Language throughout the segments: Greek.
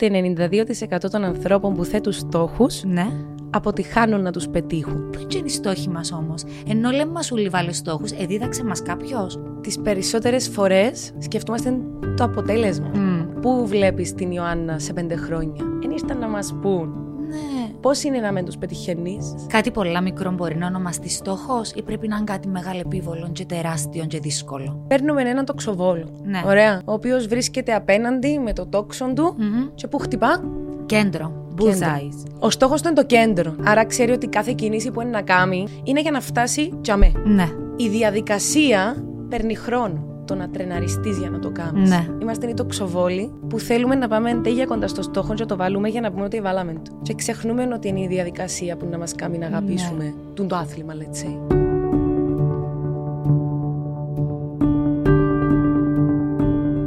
το 92% των ανθρώπων που θέτουν στόχους Ναι. αποτυχάνουν να τους πετύχουν. Πού είναι οι στόχοι μας όμως; Ενώ λέμε μας ούλοι βάλε στόχους, εδίδαξε μας κάποιος. Τις περισσότερες φορές σκεφτόμαστε το αποτέλεσμα. Πού βλέπεις την Ιωάννα σε πέντε χρόνια; Εν ήρθαν να μας πούν Ναι. πώς είναι να με τους πετυχαίνεις; Κάτι πολλά μικρό μπορεί να ονομαστεί στόχος ή πρέπει να είναι κάτι μεγάλο επίβολο και τεράστιο και δύσκολο. Παίρνουμε έναν τοξοβόλο. Ναι. Ωραία. Ο οποίος βρίσκεται απέναντι με το τόξον του Μμμ. και που χτυπά. Κέντρο. Bullseyes. Ο στόχος του είναι το κέντρο. Άρα ξέρει ότι κάθε κίνηση που είναι να κάνει είναι για να φτάσει τζαμέ. Ναι. Η διαδικασία παίρνει χρόνο το να τρεναριστείς για να το κάνεις. Ναι. Είμαστε οι τοξοβόλοι που θέλουμε να πάμε τέλεια κοντά στο στόχο και να το βάλουμε για να πούμε ότι βάλαμε το. Και ξεχνούμε ότι είναι η διαδικασία που να μας κάνει να αγαπήσουμε Ναι. τον το άθλημα, let's say.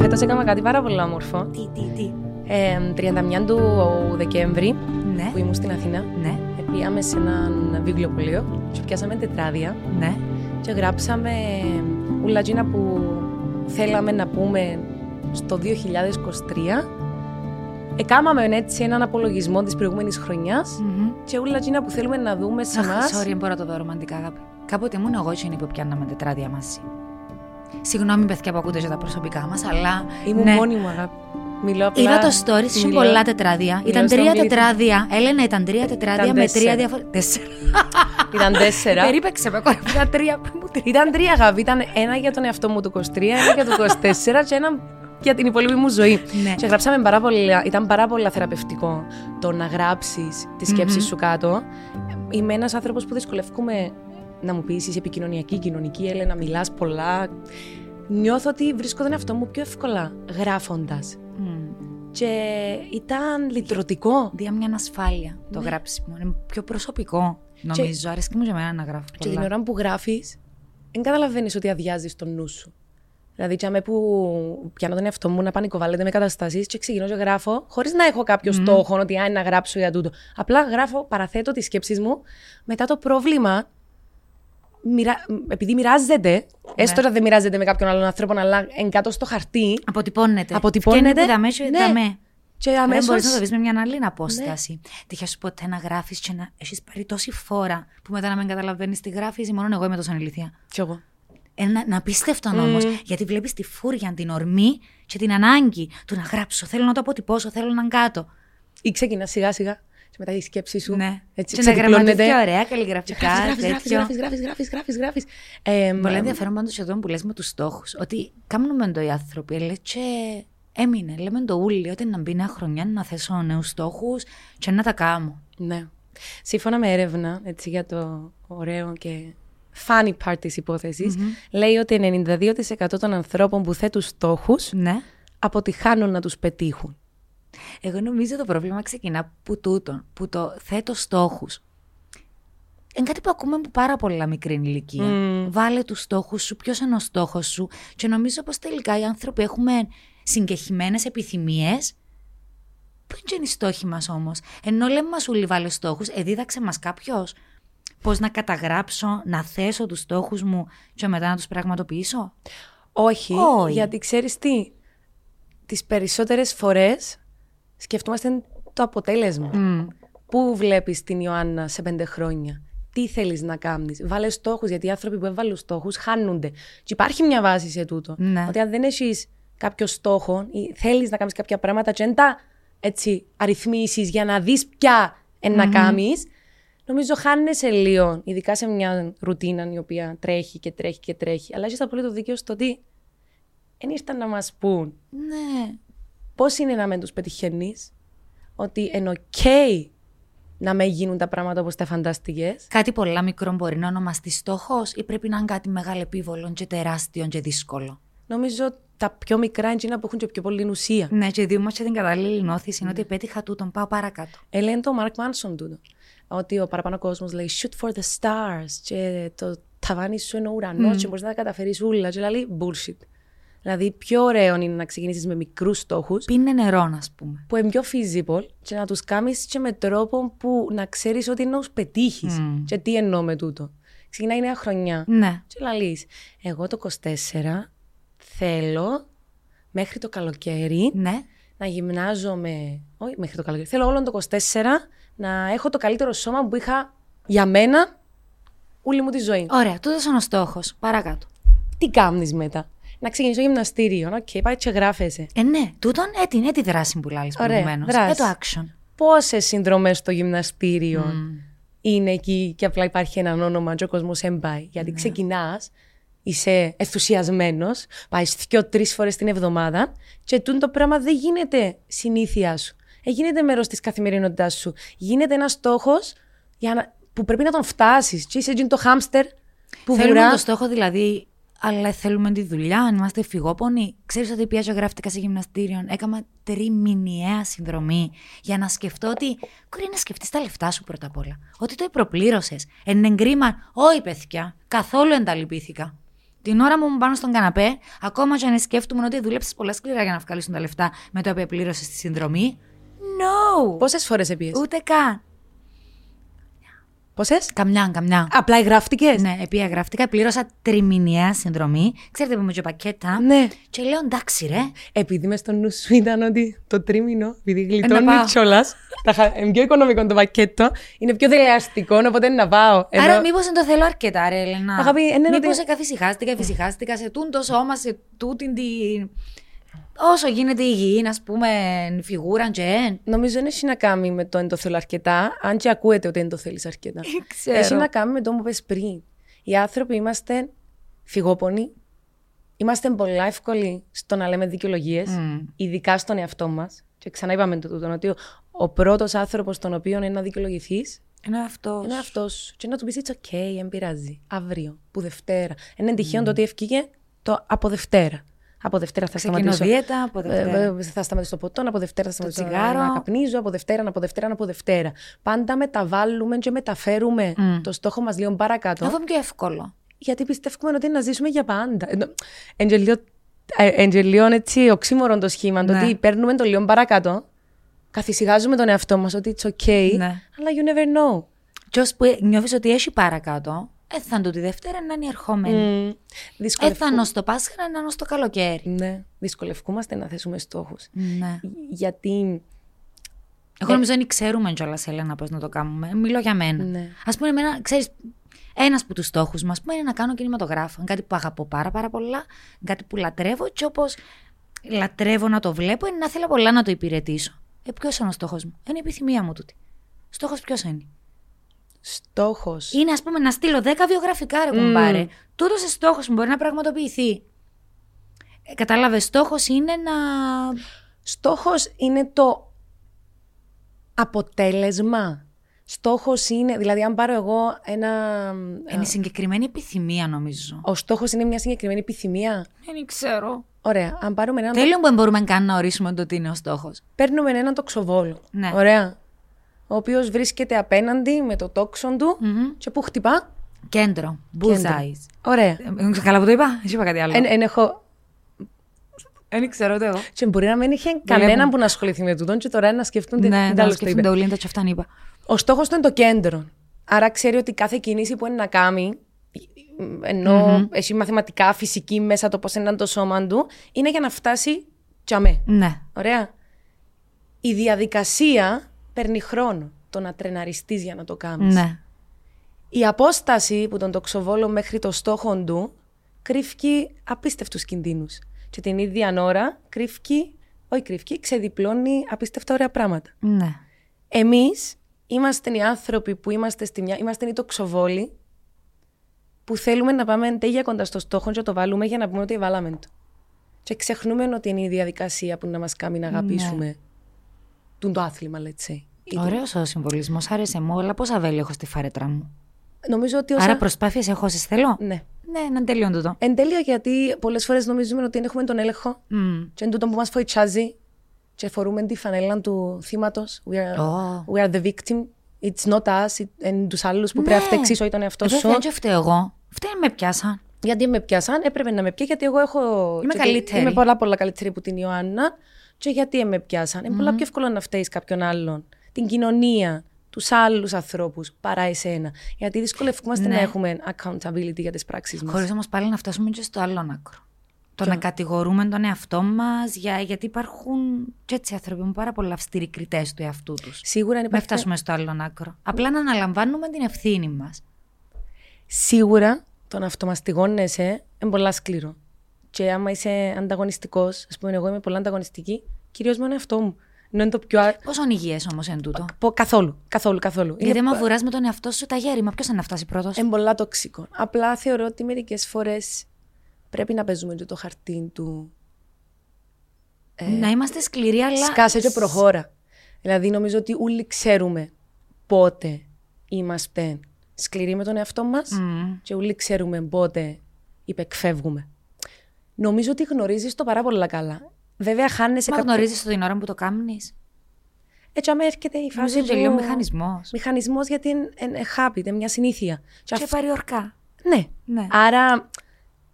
Φέτος έκανα κάτι πάρα πολύ όμορφο. Τι, τι, τι; Ε, 31 του Δεκέμβρη Ναι. που ήμουν στην Αθήνα, Ναι. πήγαμε σε έναν βιβλιοπωλείο και πιάσαμε τετράδια Ναι. και γράψαμε ούλα εκείνα που θέλαμε να πούμε στο 2023. Εκάμαμε έτσι έναν απολογισμό της προηγούμενης χρονιάς Μμμ. και ούλα εκείνα που θέλουμε να δούμε σε Αχ, εμάς. sorry, δεν μπορώ να το δω ρομαντικά, αγάπη. Κάποτε ήμουν εγώ εκείνη που πιάνναμε τετράδια μαζί. Συγγνώμη, παιδιά που ακούτε για τα προσωπικά μας, αλλά. Ήμουν ναι. μόνη μου, αγάπη. Μιλώ απλά. Είδα το story, είχε μιλώ- πολλά τετράδια. μιλώ Ήταν στον τρία πλήθη. τετράδια. Έλενα, ήταν τρία τετράδια Ήταν με τέσσερα. τρία διαφορετικά. Τέσσερα. Ήταν τέσσερα. Περίπεξε με κόρη. Ήταν τρία. Πού μου τρία. Ήταν τρία αγάπη. Ήταν ένα για τον εαυτό μου του 23, ένα για το 24 και ένα για την υπόλοιπη μου ζωή. Ναι. Και γράψαμε πάρα πολύ, ήταν πάρα πολύ θεραπευτικό το να γράψεις τη σκεψη Μμμ. σου κάτω. Είμαι ένας άνθρωπος που δυσκολεύομαι να μου πεις είσαι επικοινωνιακή, κοινωνική, έλε να μιλάς πολλά. Νιώθω ότι βρίσκω τον εαυτό μου πιο εύκολα γράφοντας. Μμ. Και ήταν λυτρωτικό. Δια μια ασφάλεια το Ναι. γράψιμο. Είναι πιο προσωπικό. Νομίζω, αρέσει και μου για μένα να γράφω. Και την πολλά. ώρα που γράφεις, δεν καταλαβαίνεις ότι αδειάζεις το νου σου. Δηλαδή, τσάμε που πιάνω τον εαυτό μου να πανικοβάλλεται με καταστάσεις και ξεκινώ και γράφω, χωρίς να έχω κάποιο στόχο ότι αν να γράψω για τούτο. Απλά γράφω, παραθέτω τις σκέψεις μου. Μετά το πρόβλημα, μοιρα... επειδή μοιράζεται, έστω ότι δεν μοιράζεται με κάποιον άλλον άνθρωπο, αλλά εν κάτω στο χαρτί, Αποτυπώνεται. Αποτυπώνεται. Φτιάχνει που δαμέ και Ναι. δαμέ. και Δεν αμέσω. μπορείς να το δεις με μια άλλη απόσταση. Τυχαία σου ποτέ να γράφεις και να έχεις πάρει τόση φόρα που μετά να μην καταλαβαίνεις τι γράφεις, ή μόνο εγώ είμαι τόσο ηλικία. Κι εγώ. Ένα να απίστευτο όμως, γιατί βλέπεις τη φούρια, την ορμή και την ανάγκη του να γράψω. Θέλω να το αποτυπώσω, θέλω να είναι κάτω. Ή ξεκινάς σιγά σιγά. Και μετά η σκέψη σου. Ναι. Έτσι, και να ξεδιπλώνεται. γραμματεύει ωραία, καλλιγραφικά. Γράφεις, γράφεις, τέτοιο. γράφεις, γράφεις, γράφεις, γράφεις, γράφεις. Ε, Πολύ ενδιαφέρον πάντως εδώ που λες με τους στόχους. Ότι κάνουμε το οι άνθρωποι, λέει, και έμεινε. Λέμε το ούλι, ότι να μπει νέα χρονιά να θέσω νέους στόχους και να τα κάνω. Ναι. Σύμφωνα με έρευνα, έτσι για το ωραίο και funny part της υπόθεσης, λέει ότι 92% των ανθρώπων που θέτουν στόχους Ναι. αποτυχάνουν να τους πετύχουν. Εγώ νομίζω το πρόβλημα ξεκινά που τούτον, που το θέτω στόχους. Είναι κάτι που ακούμε από πάρα πολλά μικρή ηλικία. Βάλε τους στόχους σου, ποιος είναι ο στόχος σου. Και νομίζω πως τελικά οι άνθρωποι έχουμε συγκεχημένες επιθυμίες. Πού είναι οι στόχοι μας όμως; Ενώ λέμε μα ούλοι βάλε στόχους, εδίδαξε μας κάποιος. Πώς να καταγράψω, να θέσω τους στόχους μου και μετά να τους πραγματοποιήσω; Όχι, Όχι. γιατί ξέρεις τι, τις περισσότερες φορές σκεφτόμαστε το αποτέλεσμα. Πού βλέπεις την Ιωάννα σε πέντε χρόνια; Τι θέλεις να κάνεις; Βάλες στόχους, γιατί οι άνθρωποι που έβαλουν στόχους χάνονται. Και υπάρχει μια βάση σε τούτο. Ναι. Ότι αν δεν έχεις κάποιο στόχο ή θέλεις να κάνεις κάποια πράγματα και δεν τα έτσι, αριθμίσεις για να δεις ποια είναι να κάνεις, νομίζω χάνεσαι λίγο, ειδικά σε μια ρουτίνα η οποία τρέχει και τρέχει και τρέχει. Αλλά έχεις απολύτως δίκιο στο ότι δεν ήρθαν να μας πουν Ναι. Πώς είναι να μεν τους πετυχαίνεις, ότι είναι οκ να μεν γίνουν τα πράγματα όπως τα φαντάστηκες. Κάτι πολλά μικρό μπορεί να ονομαστεί στόχος ή πρέπει να είναι κάτι μεγαλεπήβολο και τεράστιο και δύσκολο; Νομίζω τα πιο μικρά είναι εκείνα που έχουν και πιο πολύ ουσία. Ναι, και διούν και την κατάλληλη ώθηση είναι ότι πέτυχα τούτον, πάω παρακάτω. Ε, λένε το Mark Manson τούτο. Ότι ο παραπάνω κόσμος λέει shoot for the stars και το ταβάνι σου είναι ο ουρανός και μπορείς να τα καταφέρεις ούλα. Και λέει bullshit. Δηλαδή, πιο ωραίο είναι να ξεκινήσεις με μικρούς στόχους Πίνε νερό, ας πούμε. που είναι πιο feasible και να τους κάνεις και με τρόπο που να ξέρεις ότι είναι να τους πετύχεις. Και τι εννοώ με τούτο. Ξεκινάει η νέα χρονιά. Ναι. Και λαλείς, εγώ το 24 θέλω μέχρι το καλοκαίρι Ναι. να γυμνάζομαι. Όχι μέχρι το καλοκαίρι. Θέλω όλο το 24 να έχω το καλύτερο σώμα που είχα για μένα όλη μου τη ζωή. Ωραία, τούτος είναι ο στόχος. Παρακάτω. Τι κάνεις μετά; Να ξεκινήσω γυμναστήριο. Ok, okay, πάει και γράφεσαι. Ε, ναι, τούτον ε, την, ε, τη δράση που λέει προηγουμένως. Ε, το action. Πόσες συνδρομές στο γυμναστήριο mm. είναι εκεί και απλά υπάρχει ένα όνομα και ο κόσμος εν πάει. Γιατί ναι. ξεκινάς, είσαι ενθουσιασμένος, πάεις δύο-τρει φορές την εβδομάδα και τούτο το πράγμα δεν γίνεται συνήθεια σου. Ε, γίνεται μέρος της καθημερινότητάς σου. Γίνεται ένας στόχος που πρέπει να τον φτάσεις. Και είσαι το χάμστερ που Θέλουμε βουρά. το στόχο δηλαδή, αλλά θέλουμε τη δουλειά, αν είμαστε φυγόπονοι. Ξέρεις ότι πιάζω γράφτηκα σε γυμναστήριο, έκανα τριμηνιαία συνδρομή για να σκεφτώ ότι. Κουρή να σκεφτείς τα λεφτά σου πρώτα απ' όλα. Ότι το προπλήρωσε. Εν εγκρίμα, όχι παιδιά, καθόλου ενταλυπήθηκα. Την ώρα μου πάνω στον καναπέ, ακόμα και αν σκέφτομαι ότι δούλεψες πολλά σκληρά για να βγάλεις τα λεφτά με το που πλήρωσες τη συνδρομή. No! Πόσες φορές επίε. Ούτε καν. Πόσες; Καμιά, καμιά. Απλά γράφτηκε. Ναι, επία γράφτηκα. Πλήρωσα τριμηνιαία συνδρομή. Ξέρετε που είμαι και πακέτα. Ναι. Και λέω εντάξει, ρε. Επειδή μες στο νου σου ήταν ότι το τρίμηνο, επειδή γλιτώνεις κιόλας. είναι πιο οικονομικό το πακέτο, είναι πιο δελεαστικό, οπότε είναι να πάω. Ενώ... Άρα, μήπως δεν το θέλω αρκετά, ρε Ελένα. Αγαπή, μήπως ότι... καθησυχάστηκα, εφησυχάστηκα σε τούν το σώμα, σε τούτην την όσο γίνεται υγιή, ας πούμε, φιγούρα και Νομίζω δεν έχει να κάνει με το αν το θέλω αρκετά, αν και ακούετε ότι δεν το θέλεις αρκετά. Ξέρω. Έχει να κάνει με το που πες πριν. Οι άνθρωποι είμαστε φυγόπονοι, είμαστε πολλά εύκολοι στο να λέμε δικαιολογίες, mm. ειδικά στον εαυτό μας. Και ξανά είπαμε το τούτο, ότι ο, ο πρώτος άνθρωπος τον οποίο είναι να δικαιολογηθείς είναι αυτό. Είναι αυτό. Και να του πεις: It's okay, δεν πειράζει. Αύριο, που Δευτέρα. Είναι τυχαίο mm. το ότι ευκήγε το από Δευτέρα. Από Δευτέρα θα σταματήσω. Δίαιτα, από Δευτέρα. Ε, ε, θα σταματήσω το ποτό, από Δευτέρα θα σταματήσω τσιγάρο. να καπνίζω, από Δευτέρα, από Δευτέρα, από Δευτέρα. Πάντα μεταβάλλουμε και μεταφέρουμε mm. το στόχο μας λίγο παρακάτω. Αυτό είναι πιο εύκολο. Γιατί πιστεύουμε ότι είναι να ζήσουμε για πάντα. Εντζελίων έτσι οξύμορον το σχήμα, ναι. το ότι παίρνουμε το λίγο παρακάτω, καθησυχάζουμε τον εαυτό μας ότι it's okay, ναι. αλλά you never know. Και που νιώθεις ότι έχει παρακάτω, Έθαν το τη Δευτέρα να είναι ερχόμενη. Mm. Δυσκολευκού... Έθαν το Πάσχα να είναι το καλοκαίρι. Ναι. Δυσκολευκούμαστε να θέσουμε στόχους. Ναι. Γιατί. Εγώ ε... νομίζω ότι ξέρουμε κιόλας, Έλενα, πώς να το κάνουμε. Μιλώ για μένα. Ναι. Α πούμε, εμένα, ξέρεις, ένας από τους στόχους μας είναι να κάνω κινηματογράφο. Είναι κάτι που αγαπώ πάρα, πάρα πολλά. Κάτι που λατρεύω και όπως λατρεύω να το βλέπω, είναι να θέλω πολλά να το υπηρετήσω. Ε, ποιος είναι ο στόχος μου; Είναι η επιθυμία μου τούτη. Στόχος ποιος είναι; Στόχος. Είναι, ας πούμε, να στείλω 10 βιογραφικά, ρε κουμπάρε. Mm. Τούτος ο στόχος μου μπορεί να πραγματοποιηθεί. Ε, Κατάλαβες, στόχος είναι να. Στόχος είναι το αποτέλεσμα. Στόχος είναι, δηλαδή, αν πάρω εγώ ένα. Είναι συγκεκριμένη επιθυμία, νομίζω. Ο στόχος είναι μια συγκεκριμένη επιθυμία; Δεν ξέρω. Ωραία. Αν πάρουμε έναν. Τέλειο που μπορούμε καν να ορίσουμε το τι είναι ο στόχος. Παίρνουμε έναν τοξοβόλο. Ναι. Ωραία ο οποίος βρίσκεται απέναντι με το τόξον του mm-hmm. και που χτυπά. Κέντρο. Bullseye. Ωραία. Ε, καλά που το είπα, εσύ είπα κάτι άλλο. Εν, εν έχω... Δεν ξέρω ούτε εγώ. Και μπορεί να μην είχε κανέναν που να ασχοληθεί με τούτον και τώρα να σκεφτούν τι ναι, άλλο το είπε. το Λίντα και αυτάν είπα. Ο στόχος του είναι το κέντρο. Άρα ξέρει ότι κάθε κινήση που είναι να κάνει, ενώ mm-hmm. έχει μαθηματικά, φυσική μέσα το πώς είναι το σώμα του, είναι για να φτάσει τσαμέ. Ναι. Ωραία. Η διαδικασία παίρνει χρόνο το να τρεναριστείς για να το κάνεις. Ναι. Η απόσταση που τον τοξοβόλο μέχρι το στόχο του κρύφει απίστευτους κινδύνους. Και την ίδια ώρα κρύφει, όχι κρύφει, ξεδιπλώνει απίστευτα ωραία πράγματα. Ναι. Εμείς είμαστε οι άνθρωποι που είμαστε στη μια, είμαστε οι τοξοβόλοι που θέλουμε να πάμε τέλεια κοντά στο στόχο και να το βάλουμε για να πούμε ότι βάλαμε το. Και ξεχνούμε ότι είναι η διαδικασία που να μας κάνει να αγαπήσουμε ναι το άθλημα, let's say. Ωραίος ο συμβολισμός, άρεσε μου, αλλά πόσα βέλη έχω στη φάρετρα μου; Νομίζω ότι όσα... Άρα προσπάθειες έχω όσες θέλω; Ναι. Ναι, να τέλειο τούτο. Εν τέλεια, γιατί πολλές φορές νομίζουμε ότι έχουμε τον έλεγχο mm. και τούτο που μας φοητσάζει και φορούμε τη φανέλα του θύματος. We, are, oh. we are the victim. It's not us. Είναι τους άλλους που ναι. πρέπει να φταίξει όχι τον εαυτός σου. Δεν φταίω εγώ. Φταίει με πιάσαν. Γιατί με πιάσαν, έπρεπε να με πιάσει, γιατί εγώ έχω. Είμαι καλύτερη. Είμαι πολλά, πολλά καλύτερη από την Ιωάννα και γιατί με πιάσαν. Mm. Είναι πολλά πιο εύκολο να φταίεις κάποιον άλλον. Την κοινωνία, τους άλλους ανθρώπους παρά εσένα. Γιατί δυσκολευόμαστε ναι. να έχουμε accountability για τις πράξεις μας. Χωρίς όμως πάλι να φτάσουμε και στο άλλο άκρο. Το να κατηγορούμε τον εαυτό μας, για, γιατί υπάρχουν και έτσι άνθρωποι μου πάρα πολύ αυστηροί κριτές του εαυτού τους. Σίγουρα αν Μην υπάρχει... φτάσουμε στο άλλο άκρο. Απλά να αναλαμβάνουμε την ευθύνη μας. Σίγουρα το να αυτομαστιγώνεσαι είναι πολύ σκληρό. Και άμα είσαι ανταγωνιστικός, ας πούμε, εγώ είμαι πολύ ανταγωνιστική, κυρίως με τον εαυτό μου. Ενώ είναι το πιο. α- Πόσο υγιέ όμως εν τούτο; πω- καθόλου, καθόλου, καθόλου. Γιατί είναι, άμα βουράς με τον εαυτό σου τα γέρι, μα ποιος θα να φτάσει πρώτος; είναι πολλά τοξικό. Απλά θεωρώ ότι μερικές φορές πρέπει να παίζουμε και το χαρτί του. να είμαστε σκληροί, αλλά. Σκάσε και προχώρα. Δηλαδή, νομίζω ότι όλοι ξέρουμε πότε είμαστε σκληροί με τον εαυτό μας Μμμ. και όλοι ξέρουμε πότε υπεκφεύγουμε. Νομίζω ότι γνωρίζεις το πάρα πολύ καλά. Βέβαια, χάνεσαι Μα κάποιο- γνωρίζεις την ώρα που το κάνει. Έτσι, άμα έρχεται η φάση. Νομίζω είναι λίγο μηχανισμός. Μηχανισμός γιατί είναι, είναι habit, είναι μια συνήθεια. Και Και αυ- πάρει ορκά. Ναι. Ναι. Άρα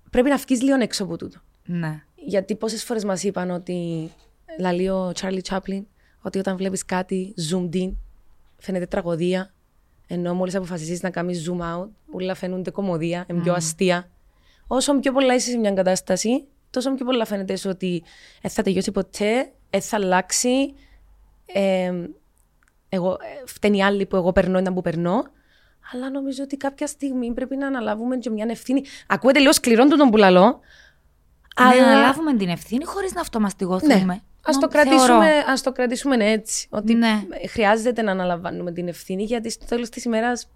πρέπει να βγει λίγο έξω από τούτο. Ναι. Γιατί πόσες φορές μας είπαν ότι. Λαλεί ο Τσάρλι Τσάπλιν, ότι όταν βλέπεις κάτι zoomed in, φαίνεται τραγωδία. Ενώ μόλις αποφασίσεις να κάνεις zoom out, όλα φαίνονται κομμωδία, είναι πιο αστεία. Όσο πιο πολλά είσαι σε μια κατάσταση, τόσο πιο πολλά φαίνεται σου ότι δεν θα τελειώσει ποτέ, δεν θα αλλάξει. Ε, εγώ, ε, φταίνει οι άλλοι που εγώ περνώ, ήταν που περνώ. Αλλά νομίζω ότι κάποια στιγμή πρέπει να αναλάβουμε και μια ευθύνη. Ακούεται λίγο σκληρό του τον πουλαλό. Αλλά... Να αναλάβουμε την ευθύνη χωρίς να αυτομαστιγωθούμε. Ναι. Ας Μο- το, κρατήσουμε, θεωρώ. ας το κρατήσουμε έτσι. Ότι Ναι. χρειάζεται να αναλαμβάνουμε την ευθύνη, γιατί στο τέλος της ημέρας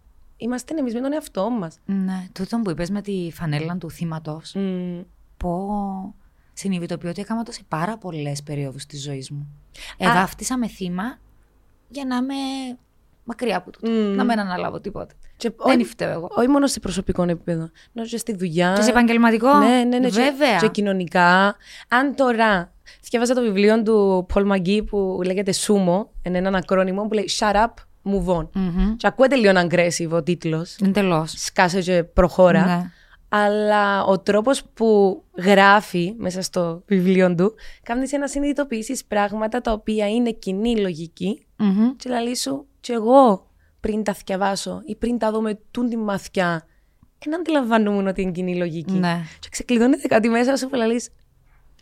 είμαστε εμεί με τον εαυτό μας. Ναι. Τούτο που είπες με τη φανέλα του θύματος. Πω. Συνειδητοποιώ ότι έκανα το σε πάρα πολλές περιόδους της ζωής μου. Εδάφτισα με θύμα για να είμαι μακριά από τούτο. Να μην αναλάβω τίποτα. Και Δεν όχι- φταίω εγώ. Όχι μόνο σε προσωπικό επίπεδο. Ενώ και στη δουλειά. Και σε επαγγελματικό; Ναι, ναι, ναι. και- Βέβαια. Και, κοινωνικά. Αν τώρα. Διάβαζα το βιβλίο του Paul McGee που λέγεται Sumo, είναι έναν ακρόνιμο που λέει Shut up, move on. Μμμ. Και ακούεται λίγο aggressive ο τίτλος. Εντελώ. Σκάσε και προχώρα. Ναι. Αλλά ο τρόπος που γράφει μέσα στο βιβλίο του κάνεις σε να συνειδητοποιήσεις πράγματα τα οποία είναι κοινή λογική Μμμ. και λαλή σου και εγώ πριν τα θυκευάσω ή πριν τα δω με τούν τη μαθιά δεν αντιλαμβανόμουν ότι είναι κοινή λογική. Ναι. Και ξεκλειδώνεται κάτι μέσα σου που λαλείς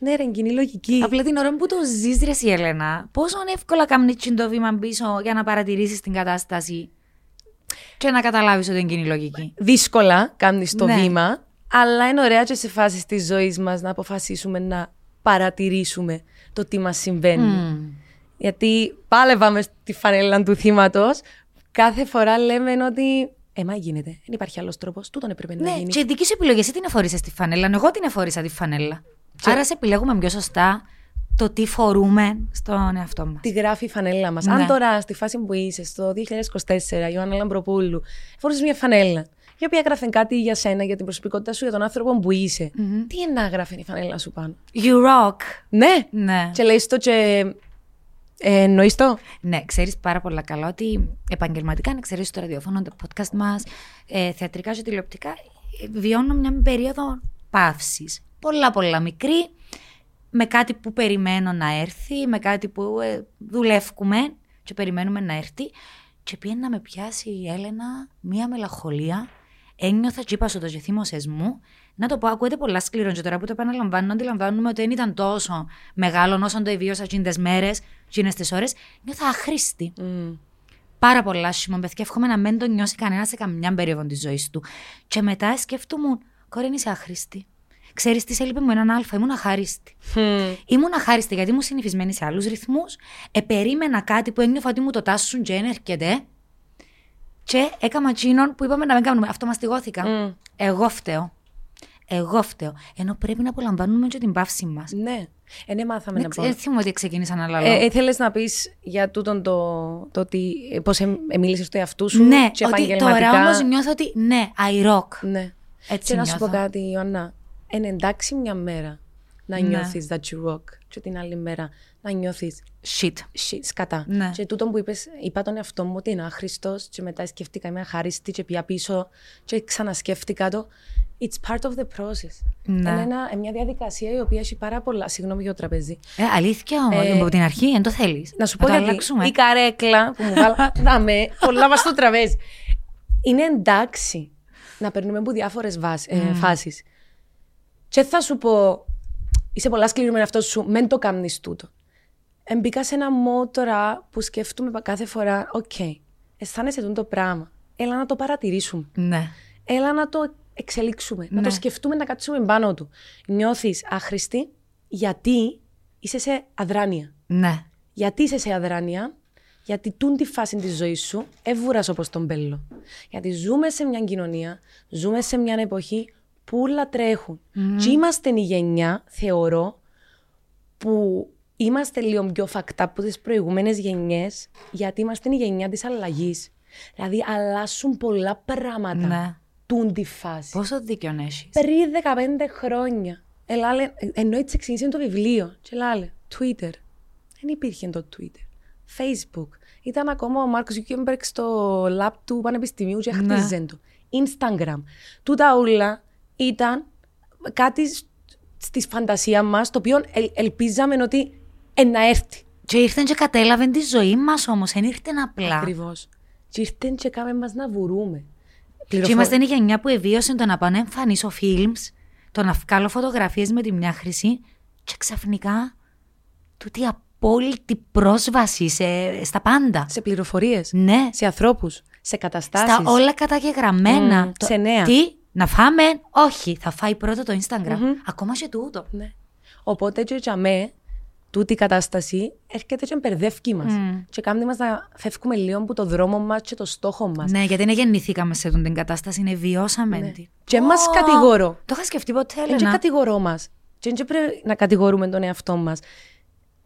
ναι ρε είναι κοινή λογική. Απλά την ώρα που το ζεις, ρε η Έλενα, πόσο εύκολα κάνεις το βήμα πίσω για να παρατηρήσεις την κατάσταση και να καταλάβεις ότι είναι κοινή λογική. Δύσκολα κάνεις το Ναι. βήμα αλλά είναι ωραία και σε φάσεις της ζωής μας να αποφασίσουμε να παρατηρήσουμε το τι μας συμβαίνει. Μμμ. Γιατί πάλευαμε στη φανέλα του θύματος. Κάθε φορά λέμε ότι. Ε, μα γίνεται. Δεν υπάρχει άλλος τρόπος. Τούτον έπρεπε να Ναι, γίνει. και η δική σου επιλογή, εσύ την εφορήσε τη φανέλα. Εγώ την εφορήσα τη φανέλα. Άρα σε επιλέγουμε πιο σωστά το τι φορούμε στον εαυτό μας. Τι γράφει η φανέλα μας. Ναι. Αν τώρα στη φάση που είσαι, στο 2024, Ιωάννα Λαμπροπούλου, φόρησε μια φανέλα, η οποία έγραφε κάτι για σένα, για την προσωπικότητά σου, για τον άνθρωπο που είσαι. Τι είναι να γράφει η φανέλα σου πάνω; You rock. Ναι! Ναι. Και λέει το και. Ε, εννοείς το; Ναι, ξέρεις πάρα πολύ καλά ότι επαγγελματικά, αν εξαιρέσει το ραδιόφωνο, το podcast μας, ε, θεατρικά και τηλεοπτικά, ε, βιώνω μια περίοδο παύσης. Πολλά, πολλά μικρή, με κάτι που περιμένω να έρθει, με κάτι που ε, δουλεύουμε και περιμένουμε να έρθει. Και πήγαινε να με πιάσει η Έλενα μία μελαγχολία. Ένιωθα και είπα στο το και θύμωσες μου. Να το πω, ακούγεται πολλά σκληρό και τώρα που το επαναλαμβάνω, αντιλαμβάνουμε ότι δεν ήταν τόσο μεγάλο όσο το εβίωσα εκείνες μέρες, εκείνες τις ώρες. Νιώθα αχρήστη. Μμ. Πάρα πολλά άσχημα, παιδιά. Εύχομαι να μην το νιώσει κανένας σε καμιά περίοδο της ζωής του. Και μετά σκέφτομαι, κόρη είσαι άχρηστη. Ξέρεις τι σε έλειπε μου έναν αλφα, ήμουν αχάριστη. Μμ. Ήμουν αχάριστη γιατί ήμουν συνηθισμένη σε άλλους ρυθμούς. Επερίμενα κάτι που ένιωθα ότι μου το τάσσουν και δεν έρχεται. Και έκανα εκείνον που είπαμε να μην κάνουμε. Αυτομαστιγώθηκα. Μμ. Εγώ φταίω. Εγώ φταίω. Ενώ πρέπει να απολαμβάνουμε και την παύση μας. Ναι. Ε, ναι, μάθαμε να πω. Δεν θυμάμαι ότι ξεκίνησα να λέω. Ε, ήθελες να πεις για τούτον το, το ότι πώς ε, μίλησες στο εαυτού σου ναι, και ότι επαγγελματικά. τώρα όμως νιώθω ότι ναι, I rock. Ναι. Έτσι και να σου πω νιώθω. κάτι, Ιωάννα. Είναι εντάξει μια μέρα να Ναι. νιώθεις that you rock και την άλλη μέρα να νιώθεις Shit. shit, σκατά. Ναι. Και τούτον που είπες, είπα τον εαυτό μου ότι είναι άχρηστος και μετά σκέφτηκα είμαι αχάριστη και πια πίσω και ξανασκέφτηκα το. It's part of the process. Ναι. Είναι ένα, μια διαδικασία η οποία έχει πάρα πολλά. Συγγνώμη για το τραπέζι. Ε, αλήθεια όμως, Ε, από την αρχή, δεν το θέλεις. Να σου πω το γιατί αλλάξουμε. η καρέκλα που μου βάλα. Δάμε, πολλά μας στο τραπέζι. Είναι εντάξει να περνούμε από διάφορες ε, φάσεις. Και θα σου πω είσαι πολλά σκληρή με αυτό σου, μεν το κάνεις τούτο. Εμπήκα σε ένα mode τώρα που σκέφτομαι κάθε φορά, OK, okay, αισθάνεσαι το πράγμα. Έλα να το παρατηρήσουμε. Ναι. Έλα να το εξελίξουμε, να το Ναι. σκεφτούμε, να κάτσουμε πάνω του. Νιώθεις άχρηστη; Γιατί είσαι σε αδράνεια. Ναι. Γιατί είσαι σε αδράνεια, γιατί τούν τη φάση της ζωής σου έβουρας όπως τον μπέλο. Γιατί ζούμε σε μια κοινωνία, ζούμε σε μια εποχή που όλα τρέχουν. Και είμαστε η γενιά, θεωρώ, που είμαστε λίγο πιο φακτά από τις προηγούμενες γενιές, γιατί είμαστε η γενιά της αλλαγής. Δηλαδή, αλλάσουν πολλά πράγματα. Ναι. Τούν τη φάση. Πόσο δίκιο έχεις; Πριν 15 χρόνια. Ελάλε, ενώ έτσι ξεκίνησε το βιβλίο. Και λάλε, Twitter. Δεν υπήρχε το Twitter. Facebook. Ήταν ακόμα ο Μαρκ Ζούκερμπεργκ στο lab του Πανεπιστημίου και Ναι. χτίζεν το. Instagram. Τούτα όλα ήταν κάτι σ- στη φαντασίας μας, το οποίο ελ- ελπίζαμε ότι ε, να έρθει. Και ήρθε και κατέλαβε τη ζωή μας όμως. Δεν ήρθε απλά. Ακριβώς. Και ήρθε και κάμε μας να βουρούμε. Και είμαστε η γενιά που εβίωσε το να πάω να εμφανίσω films, το να βγάλω φωτογραφίες με τη μια χρήση και ξαφνικά τούτη απόλυτη πρόσβαση σε, στα πάντα. Σε πληροφορίες, Ναι, σε ανθρώπους, σε καταστάσεις. στα όλα καταγεγραμμένα. Μμμ, σε νέα. Τι, να φάμε, όχι, θα φάει πρώτο το Instagram. Ακόμα και τούτο. Ναι. Οπότε και για μέ, τούτη η κατάσταση έρχεται και μπερδεύει μας. Και κάνει μας να φεύγουμε λίγο από το δρόμο μας και το στόχο μας. Ναι, γιατί δεν γεννηθήκαμε σε αυτήν την κατάσταση, είναι βιώσαμε Ναι. τη. Και μας Ω, κατηγορώ. Το είχα σκεφτεί ποτέ, Δεν και Έλενα. κατηγορώ μας. Και δεν πρέπει να κατηγορούμε τον εαυτό μας.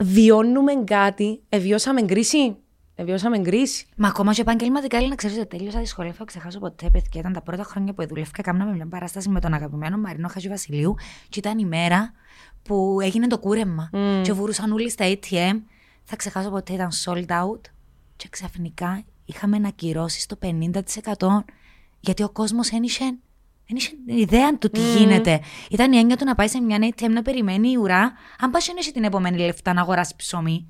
Βιώνουμε κάτι, εβιώσαμε κρίση; Εβιώσαμε κρίση. Μα ακόμα και επαγγελματικά, λέει να ξέρεις ότι τέλειωσα τη σχολή. Θα ξεχάσω ποτέ, παιδιά. Ήταν τα πρώτα χρόνια που δούλευκα. Κάναμε μια παράσταση με τον αγαπημένο Μαρινό Χατζη Βασιλείου. Και ήταν η μέρα που έγινε το κούρεμα. Και βουρούσαν όλοι στα ATM. Θα ξεχάσω ποτέ, ήταν sold out. Και ξαφνικά είχαμε ακυρώσει στο 50%. Γιατί ο κόσμος ένιξε. Δεν είχε ιδέα του τι γίνεται. Ήταν η έννοια του να πάει σε μια ATM να περιμένει η ουρά, αν πας έχει την επόμενη λεφτά να αγοράσεις ψωμί.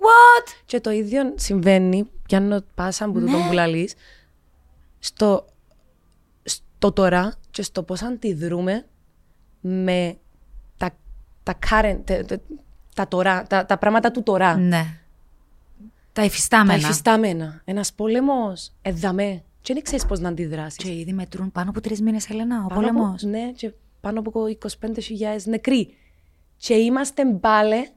What? Και το ίδιο συμβαίνει, πιάνω πάσα από Ναι. τον που λαλείς, στο, στο τώρα και στο πώς αντιδρούμε με τα, τα, current, τα, τα, τα, τώρα, τα, τα πράγματα του τώρα. Ναι. Τα Τα υφιστάμενα. υφιστάμενα. Ένας πόλεμος, εδαμέ. Και δεν ξέρεις πώς να αντιδράσεις. Και ήδη μετρούν πάνω από τρεις μήνες, Ελένα, ο Πάνω από- πόλεμο. Ναι, και πάνω από 25.000 νεκροί. Και είμαστε μπάλε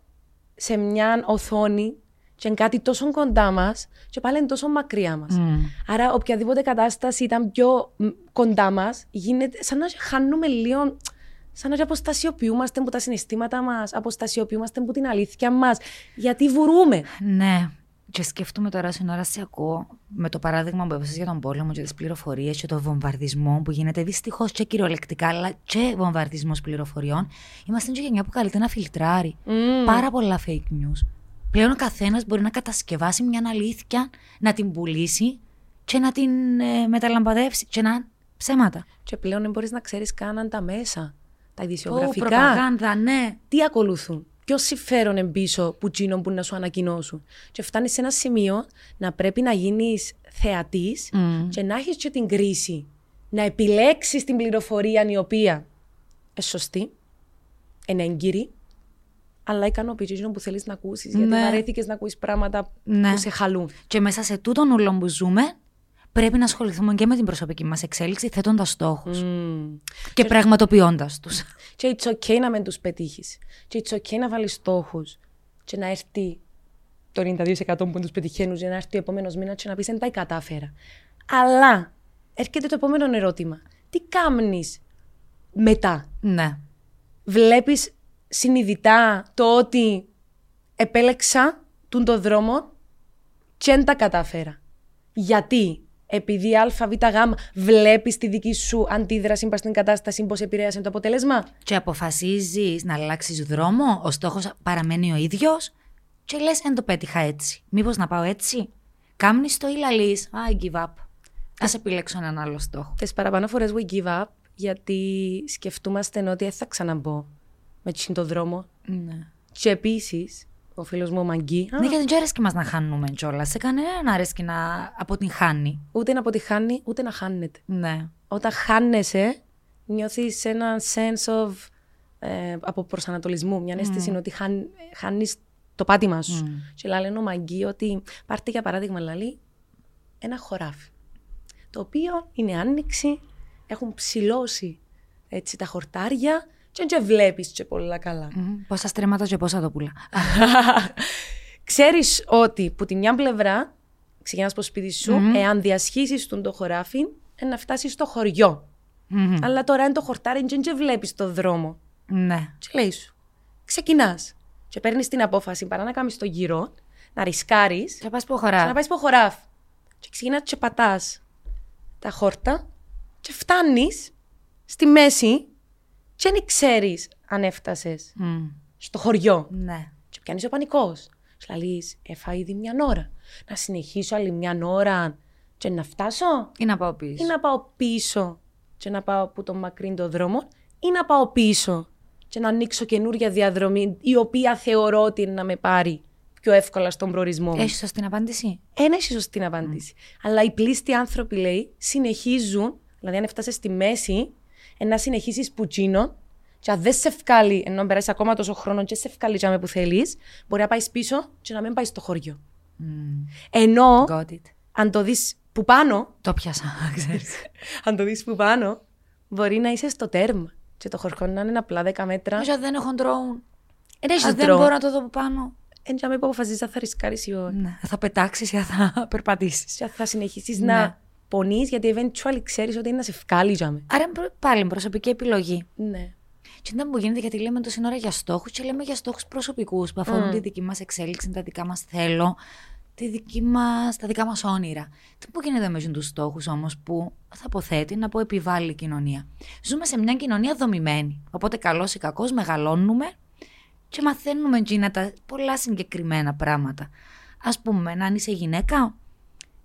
σε μια οθόνη και είναι κάτι τόσο κοντά μας και πάλι είναι τόσο μακριά μας. Άρα οποιαδήποτε κατάσταση ήταν πιο μ, κοντά μας γίνεται σαν να χάνουμε λίγο σαν να αποστασιοποιούμαστε από τα συναισθήματα μας, αποστασιοποιούμαστε από την αλήθεια μας, γιατί βουρούμε. Ναι. Και σκέφτομαι τώρα στην ώρα σε ακούω με το παράδειγμα που έβασε για τον πόλεμο και τις πληροφορίες και το βομβαρδισμό που γίνεται δυστυχώς και κυριολεκτικά, αλλά και βομβαρδισμός πληροφοριών. Είμαστε και η γενιά που καλείται να φιλτράρει πάρα πολλά fake news. Πλέον ο καθένας μπορεί να κατασκευάσει μια αλήθεια, να την πουλήσει και να την ε, μεταλαμπαδεύσει. Και να ψέματα. Και πλέον δεν μπορείς να ξέρεις καν αν τα μέσα, τα Ω, ειδησιογραφικά, προπαγάνδα, ναι. τι ακολουθούν. Ποιο συμφέρον είναι πίσω που τσίνον που να σου ανακοινώσουν; Και φτάνεις σε ένα σημείο να πρέπει να γίνεις θεατής και να έχεις και την κρίση. Να επιλέξεις την πληροφορία η οποία είναι σωστή, είναι έγκυρη, αλλά ικανοποιείς εκείνο που θέλεις να ακούσεις. Γιατί Ναι. βαρέθηκες να ακούσει πράγματα Ναι. που σε χαλούν. Και μέσα σε τούτον ούλο που ζούμε, πρέπει να ασχοληθούμε και με την προσωπική μας εξέλιξη, θέτοντας στόχους Μμμ. και πραγματοποιώντας τους. Και it's okay να μην τους πετύχεις. Και it's okay να βάλεις στόχους. Και να έρθει το 92% που τους πετυχαίνουν, και να έρθει ο επόμενος μήνας και να πεις Δεν τα κατάφερα. Αλλά έρχεται το επόμενο ερώτημα. Τι κάνεις μετά; Ναι. Βλέπεις συνειδητά το ότι επέλεξα τον το δρόμο και δεν τα κατάφερα. Γιατί, επειδή α, β, γ, βλέπεις τη δική σου αντίδραση πας στην κατάσταση, πώς επηρέασε το αποτέλεσμα; Και αποφασίζεις να αλλάξεις δρόμο, ο στόχος παραμένει ο ίδιος, και λες: Δεν το πέτυχα έτσι. Μήπως να πάω έτσι; Κάμνεις το ή λαλείς. I give up. Α επιλέξω έναν άλλο στόχο. Τις παραπάνω φορές we give up, γιατί σκεφτούμαστε ότι δεν θα ξαναμπω με τον δρόμο. Ναι. Και επίσης, ο φίλος μου ο Μαγκή, α, Ναι, γιατί δεν αρέσκει μας να χάνουμε κιόλας. Σε κανέναν αρέσκει να αποτυγχάνει. ούτε να αποτυχάνει, ούτε να χάνεται. Ναι. Όταν χάνεσαι, νιώθεις ένα sense of ε, από προσανατολισμού, μια αίσθηση ότι χάν, χάνεις το πάτημα σου. Και λένε ο Μαγκή ότι πάρτε για παράδειγμα λαλή ένα χωράφι, το οποίο είναι άνοιξη, έχουν ψηλώσει έτσι, τα χορτάρια και δεν βλέπεις και πολλά καλά. Πόσα στρέμματα και πόσα τοπούλα. Ξέρεις ότι που τη μια πλευρά ξεκινάς από το σπίτι σου, εάν διασχίσεις τον το χωράφι, ε, να φτάσεις στο χωριο Αλλά τώρα είναι το χορτάρι και δεν βλέπεις το δρόμο. Ναι. Και λέει σου, ξεκινάς και παίρνεις την απόφαση παρά να κάνεις το γύρο, να ρισκάρεις. Και να πάει που χωράφι. Να πάει που χωράφι. Και ξεκινάς και πατάς τα χόρτα και φτάνεις στη μέση και δεν ξέρεις αν έφτασες στο χωριό. Ναι. Και πιάνεις ο πανικός. Σου έφα ήδη μια ώρα. Να συνεχίσω άλλη μια ώρα και να φτάσω. Ή να πάω πίσω. Ή να πάω πίσω και να πάω από τον μακρύν το δρόμο. Ή να πάω πίσω και να ανοίξω καινούρια διαδρομή, η οποία θεωρώ ότι είναι να με πάρει πιο εύκολα στον προορισμό μου. Έχεις σωστή απάντηση; Ένα έχεις σωστή απάντηση. Αλλά οι πλήστοι άνθρωποι, λέει, συνεχίζουν, δηλαδή αν έφτασες στη μέση, να συνεχίσεις πουτσίνο, και αν δεν σε ευκάλει, ενώ περάσει ακόμα τόσο χρόνο και σε ευκάλει για που θέλεις, μπορεί να πάεις πίσω και να μην πάεις στο χωριό. Mm. Ενώ, αν το δεις που πάνω. Το πιάσα, ξέρεις. αν το δεις που πάνω, μπορεί να είσαι στο τέρμα. Και το χορκό να είναι απλά 10 μέτρα. Όχι, δεν έχω ντρόουν. Αν δεν μπορώ να το δω από πάνω. Εν τζαμί που αποφασίζει θα ρισκάρεις ή όχι. Ναι. Θα πετάξεις ή θα περπατήσεις. Θα συνεχίσεις ναι. να πονείς γιατί eventually ξέρεις ότι είναι να σε βγάλει τζαμί. Άρα πάλι προσωπική επιλογή. Ναι. Και δεν που γίνεται γιατί λέμε τόση ώρα για στόχους και λέμε για στόχους προσωπικούς που αφορούν mm. τη δική μας εξέλιξη, τα δικά μας θέλω, τη δική μας, τα δικά μας όνειρα. Τι που γίνεται με τους στόχους όμως που θα αποθέτει να πω επιβάλλει η κοινωνία. Ζούμε σε μια κοινωνία δομημένη. Οπότε καλός ή κακός μεγαλώνουμε και μαθαίνουμε εκείνα τα πολλά συγκεκριμένα πράγματα. Α πούμε, αν είσαι γυναίκα,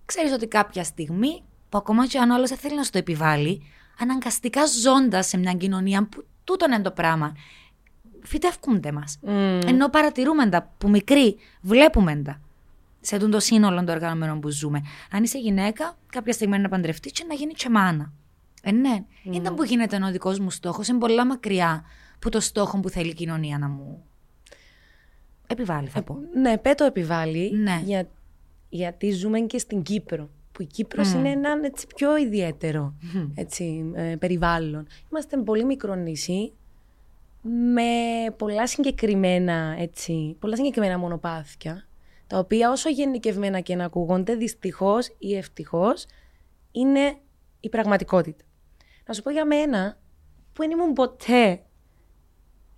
ξέρεις ότι κάποια στιγμή, που ακόμα και αν άλλος δεν θέλει να σου το επιβάλλει, αναγκαστικά ζώντας σε μια κοινωνία που τούτο είναι το πράγμα, φυτεύκονται μας. Mm. Ενώ παρατηρούμε τα που μικροί, βλέπουμε τα σε το σύνολο των οργανωμένων που ζούμε. Αν είσαι γυναίκα, κάποια στιγμή να παντρευτείς και να γίνει και μάνα. Ε, ναι. Mm. Ήταν που γίνεται ο δικός μου στόχος, είναι πολλά μακριά που το στόχο που θέλει η κοινωνία να μου επιβάλλει, θα ε, πω. Ε, ναι, πέτω επιβάλλει. Ναι. Για, γιατί ζούμε και στην Κύπρο. Που η Κύπρος mm. είναι ένα έτσι, πιο ιδιαίτερο έτσι, ε, περιβάλλον. Είμαστε πολύ μικρό νησί με πολλά συγκεκριμένα, έτσι, πολλά συγκεκριμένα μονοπάθια τα οποία όσο γενικευμένα και να ακούγονται, δυστυχώς ή ευτυχώς, είναι η πραγματικότητα. Να σου πω για μένα, που δεν ήμουν ποτέ,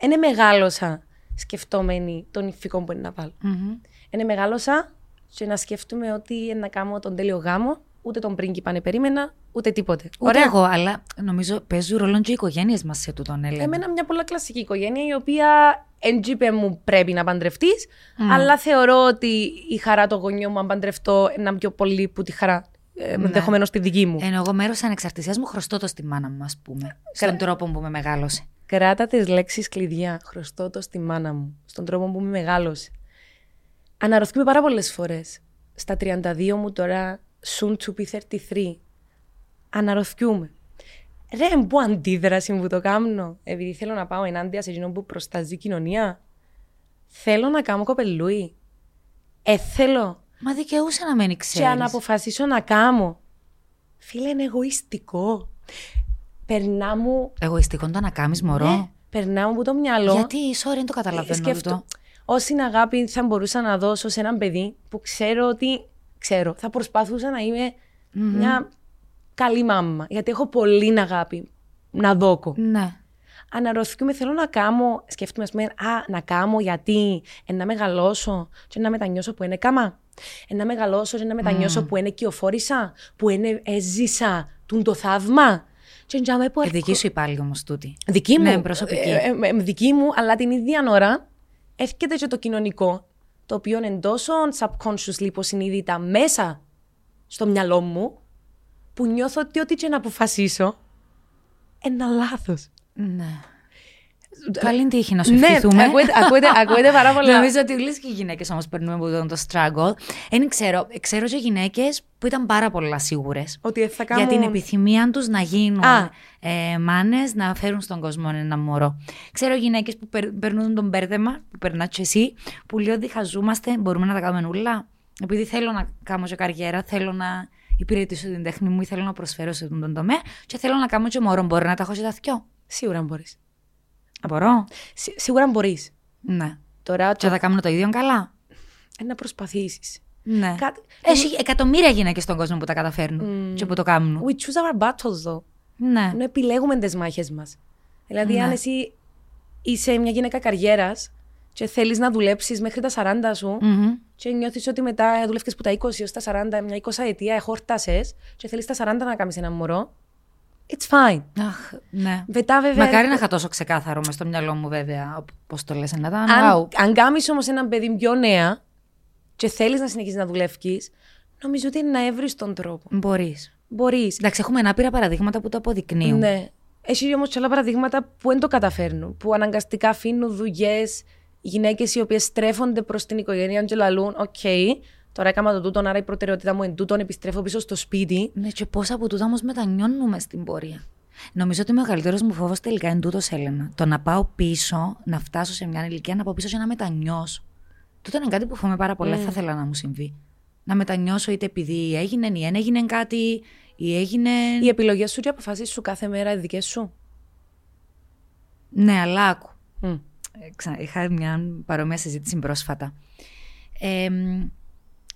δεν μεγάλωσα σκεφτόμενη τον ηφικό που είναι να βάλω. Mm-hmm. μεγάλωσα και να σκέφτομαι ότι να κάνω τον τέλειο γάμο, ούτε τον πρίγκιπα πάνε περίμενα, ούτε τίποτε. Ούτε Ωραία. εγώ, αλλά νομίζω παίζουν ρόλο και οι οικογένειες μας σε τούτον έλεγχο. Εμένα μια πολλά κλασική οικογένεια, η οποία εντζήπε μου πρέπει να παντρευτείς, αλλά θεωρώ ότι η χαρά του γονιού μου αν παντρευτώ είναι πιο πολύ που τη χαρά ε, ναι. ενδεχομένως τη δική μου. Ενώ εγώ μέρος ανεξαρτησίας μου χρωστώ το στη μάνα μου, ας πούμε. Στον τρόπο που με μεγάλωσε. Κράτα τις λέξεις κλειδιά. Χρωστώ το στη μάνα μου. Στον τρόπο που με μεγάλωσε. Αναρωθούμε πάρα πολλές φορές. Στα 32 μου τώρα, soon to be 33. Αναρωθούμε. Ρε, που αντίδραση που το κάνω, επειδή θέλω να πάω ενάντια σε εκείνον που προστάζει η κοινωνία. Θέλω να κάνω κοπελούι. Ε, θέλω. Μα δικαιούσα να μην ξέρεις. Και αν αποφασίσω να κάνω. Φίλε, είναι εγωιστικό. Περνά μου. Εγωιστικό το να κάνεις, μωρό. Ναι, περνά μου από το μυαλό. Γιατί, sorry, δεν το καταλαβαίνω. Ε, σκέφτο, Όση αγάπη θα μπορούσα να δώσω σε έναν παιδί που ξέρω ότι. Ξέρω, θα προσπαθούσα να ειμαι μια καλή μάμα. Γιατί έχω πολύ αγάπη να δώκω. Ναι. Αναρωτηθούμε, θέλω να κάνω, σκέφτομαι, ας πούμε, α, να κάνω γιατί ε, να μεγαλώσω και να μετανιώσω που είναι κάμα. Ε, να μεγαλώσω και να μετανιώσω mm. που είναι κυοφόρησα, που είναι έζησα τον το θαύμα. Και που ε, δική σου υπάλληλο όμως τούτη. Δική μου. Ναι, προσωπική. Ε, ε, ε, δική μου, αλλά την ίδια ώρα έρχεται και το κοινωνικό, το οποίο είναι τόσο subconsciously υποσυνείδητα μέσα στο μυαλό μου, που νιώθω ότι ό,τι και να αποφασίσω, ένα λάθος. Ναι. Καλή τύχη να σου Ναι, ευχηθούμε. ακούετε, ακούετε, ακούετε πάρα πολλά. Νομίζω ότι όλες και οι γυναίκες όμως περνούμε από αυτό το struggle. Δεν ξέρω. Ξέρω και γυναίκες που ήταν πάρα πολλά σίγουρες. Ότι θα Για κάνω... την επιθυμία τους να γίνουν Α. ε, μάνες, να φέρουν στον κόσμο ένα μωρό. Ξέρω γυναίκες που περ- περνούν τον μπέρδεμα, που περνάς και εσύ, που λέει ότι χαζούμαστε, μπορούμε να τα κάνουμε όλα. Επειδή θέλω να κάνω και καριέρα, θέλω να υπηρετήσω την τέχνη μου ή θέλω να προσφέρω σε αυτόν τον τομέα και θέλω να κάνω και μωρό. Μπορώ να τα έχω και τα θκυο. Σίγουρα μπορείς. Μπορώ. Σι- Σίγουρα μπορείς. Ναι. Τώρα Και θα κάνω το ίδιο καλά. ε, να προσπαθήσεις. Ναι. Κάτι... Έχει εκατομμύρια γυναίκες στον κόσμο που τα καταφέρνουν και που το κάνουν. We choose our battles, though. Ναι. Ενώ επιλέγουμε τις μάχες μας. Δηλαδή, Ναι. αν εσύ είσαι μια γυναίκα καριέρας και θέλεις να δουλέψεις μέχρι τα 40 σου Μμμ. και νιώθεις ότι μετά δουλεύεις που τα 20 έως τα 40, μια 20 ετία εχόρτασε και θέλεις τα 40 να κάνεις ένα μωρό. It's fine. Αχ, ναι. Μετά, βέβαια. Μακάρι να είχα τόσο ξεκάθαρο μες στο μυαλό μου, βέβαια. Πώς το λες, να ήταν. αν, wow. αν κάνεις όμως ένα παιδί πιο νέα και θέλεις να συνεχίσεις να δουλεύει, νομίζω ότι είναι να έβρεις τον τρόπο. Μπορείς. Μπορείς. Εντάξει, έχουμε άπειρα παραδείγματα που το αποδεικνύουν. Ναι. Έχει όμως και άλλα παραδείγματα που δεν το καταφέρνουν. Που αναγκαστικά αφήνουν δουλειές γυναίκες οι οποίες στρέφονται προς την οικογένεια και λαλούν: Οκ, τώρα έκανα το τούτον, άρα η προτεραιότητα μου είναι τούτον, επιστρέφω πίσω στο σπίτι. Ναι, και πόσα από τούτα όμως μετανιώνουμε στην πορεία. Νομίζω ότι ο μεγαλύτερος μου φόβος τελικά είναι τούτος, Έλενα. Το να πάω πίσω, να φτάσω σε μια ηλικία, να πάω πίσω και να μετανιώσω. Τούτο είναι κάτι που φοβάμαι πάρα πολύ. Δεν θα ήθελα να μου συμβεί. Να μετανιώσω είτε επειδή έγινε ή δεν έγινε κάτι, ή έγινε. Οι επιλογές σου και οι αποφάσεις σου κάθε μέρα είναι δικές σου. Ναι, αλλά άκου. Μμ. Ε, ξα- Είχα μια παρόμοια συζήτηση πρόσφατα. Ε, μ,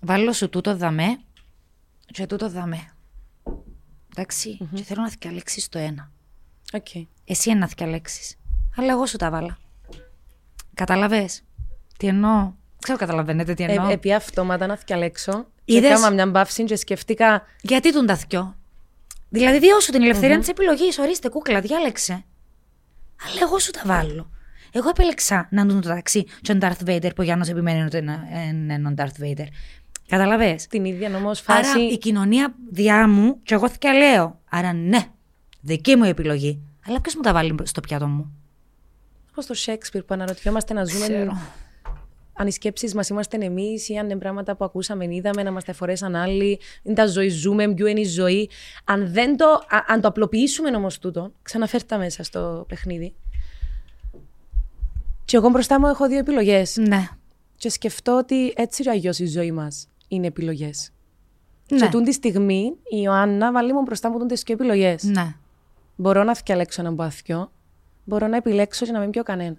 βάλω σου τούτο δαμέ και τούτο δαμέ. Εντάξει, και θέλω να δκιαλέξεις το ένα. Οκ. Εσύ εννά δκιαλέξεις. Αλλά εγώ σου τα βάλα. Καταλαβες. Τι εννοώ; Ξέρω καταλαβαίνετε τι εννοώ. Ε, επί αυτόματα να δκιαλέξω. Είδες; Έκανα μια παύση και σκεφτήκα. Γιατί τον τα θκιό. Δηλαδή δίω σου την ελευθερία της επιλογής. Ορίστε κούκλα, διάλεξε. Αλλά εγώ σου τα βάλω. Εγώ επέλεξα να δουν το ταξί και τον Darth Vader που ο Γιάννος επιμένει ότι είναι είναι έναν Darth Vader. Καταλαβες; Την ίδια όμω Άρα φάση. η κοινωνία διά μου και εγώ θυκια λέω. Άρα ναι, δική μου επιλογή. Αλλά ποιος μου τα βάλει στο πιάτο μου; Όπως το Shakespeare που αναρωτιόμαστε να ζούμε. Ξέρω. Αν οι σκέψεις μας είμαστε εμείς ή αν είναι πράγματα που ακούσαμε, είδαμε, να μα τα φορέσαν άλλοι, είναι τα ζωή, ζούμε, ποιο είναι η ζωή. Αν, δεν το, α- αν το απλοποιήσουμε όμως τούτο, ξαναφέρτα μέσα στο παιχνίδι. Και εγώ μπροστά μου έχω δύο επιλογές. Ναι. Και σκεφτώ ότι έτσι ή αλλιώ η ζωή μας είναι επιλογές. Ναι. Και τούν τη στιγμή η Ιωάννα βάλει μου μπροστά μου τι δύο επιλογές. Ναι. Μπορώ να θυκαλέξω έναν παθιό, μπορώ να επιλέξω και να μην πιω κανένα.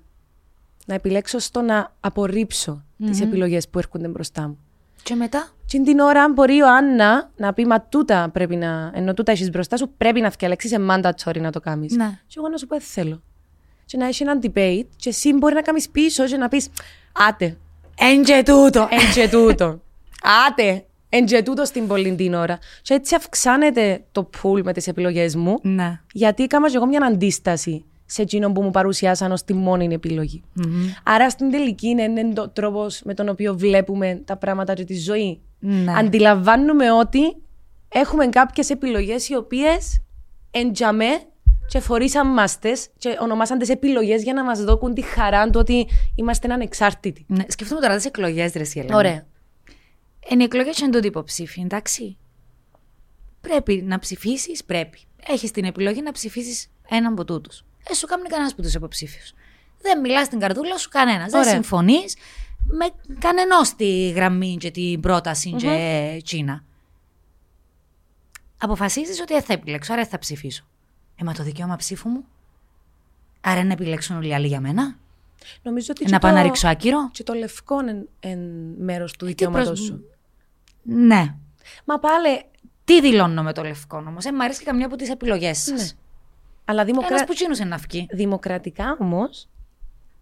Να επιλέξω στο να απορρίψω τις επιλογές που έρχονται μπροστά μου. Και μετά; Και την ώρα μπορεί η Ιωάννα να πει Μα τούτα πρέπει να. ενώ τούτα έχεις μπροστά σου, πρέπει να θυκαλέξει σε mandatory να το κάνεις. Ναι. Και εγώ να σου πω, δεν θέλω. Και να έχει ένα debate, και εσύ μπορεί να κάνεις πίσω και να πεις Άτε, Εν και τούτο. εν και τούτο. Άτε, εν και τούτος στην πολλή την ώρα. Και έτσι αυξάνεται το pool με τις επιλογές μου. Ναι. Γιατί έκανα και εγώ μια αντίσταση σε εκείνον που μου παρουσιάσαν ως τη μόνη επιλογή. Άρα στην τελική είναι, είναι το τρόπος με τον οποίο βλέπουμε τα πράγματα και τη ζωή. Ναι. Αντιλαμβάνουμε ότι έχουμε κάποιες επιλογές οι οποίες εντιαμέ και φορήσαν μας τες και ονομάσαν τις επιλογές για να μας δώκουν τη χαρά του ότι είμαστε ανεξάρτητοι. ναι. Σκεφτούμε τώρα τις εκλογές, ρε Σιέλα. Ωραία. Είναι οι εκλογέ είναι τούτοι υποψήφοι, εντάξει. Πρέπει να ψηφίσεις, πρέπει. Έχεις την επιλογή να ψηφίσεις έναν από τούτους. Δεν σου κάνει κανένας από τους υποψήφιου. Δεν μιλάς στην καρδούλα σου κανένας. Δεν Ωραία. συμφωνείς με κανενός τη γραμμή και την πρόταση και τσίνα. Αποφασίζεις ότι δεν θα επιλέξω, άρα δεν θα ψηφίσω. Ε, μα το δικαίωμα ψήφου μου; Άρα να επιλέξουν όλοι οι άλλοι για μένα; Νομίζω ότι Ε, και να πάω το- να ρίξω άκυρο; Και το λευκό είναι εν μέρος του προς- δικαιώματος σου. Ναι. Μα πάλι, Τι δηλώνω με το λευκό όμω. Ε, μ' αρέσει και καμιά από τις επιλογές σας. Ναι. αλλά δημοκρα... Ένας που τσίνουσε να βγει. Δημοκρατικά όμως,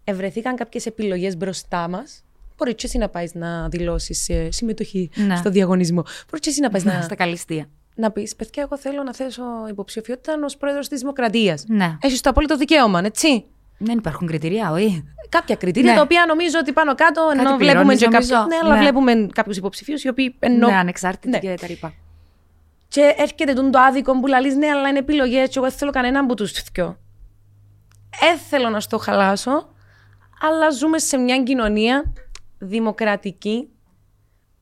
ευρεθήκαν κάποιες επιλογές μπροστά μας. Μπορεί και εσύ να πάεις να δηλώσεις συμμετοχή Ναι. στο διαγωνισμό. Μπορεί και εσύ να πάεις να, Στα καλυστία. να πεις: Παιδιά, εγώ θέλω να θέσω υποψηφιότητα ως πρόεδρος της Δημοκρατίας. Ναι. Έχεις το απόλυτο δικαίωμα, έτσι; Δεν υπάρχουν κριτηρία, όχι. Κάποια κριτήρια Ναι. τα οποία νομίζω ότι πάνω κάτω ενώ Κάτι βλέπουμε πληρώνεις, και νομίζω. κάποιου. Ναι, αλλά Ναι. βλέπουμε κάποιους υποψηφίους οι οποίοι ενώ. Ναι, ανεξάρτητη Ναι. και τα λοιπά. Και έρχεται τον το άδικο που λέει ναι, αλλά είναι επιλογές, και εγώ δεν θέλω κανέναν από τους δυο. έθελω να στο χαλάσω, αλλά ζούμε σε μια κοινωνία δημοκρατική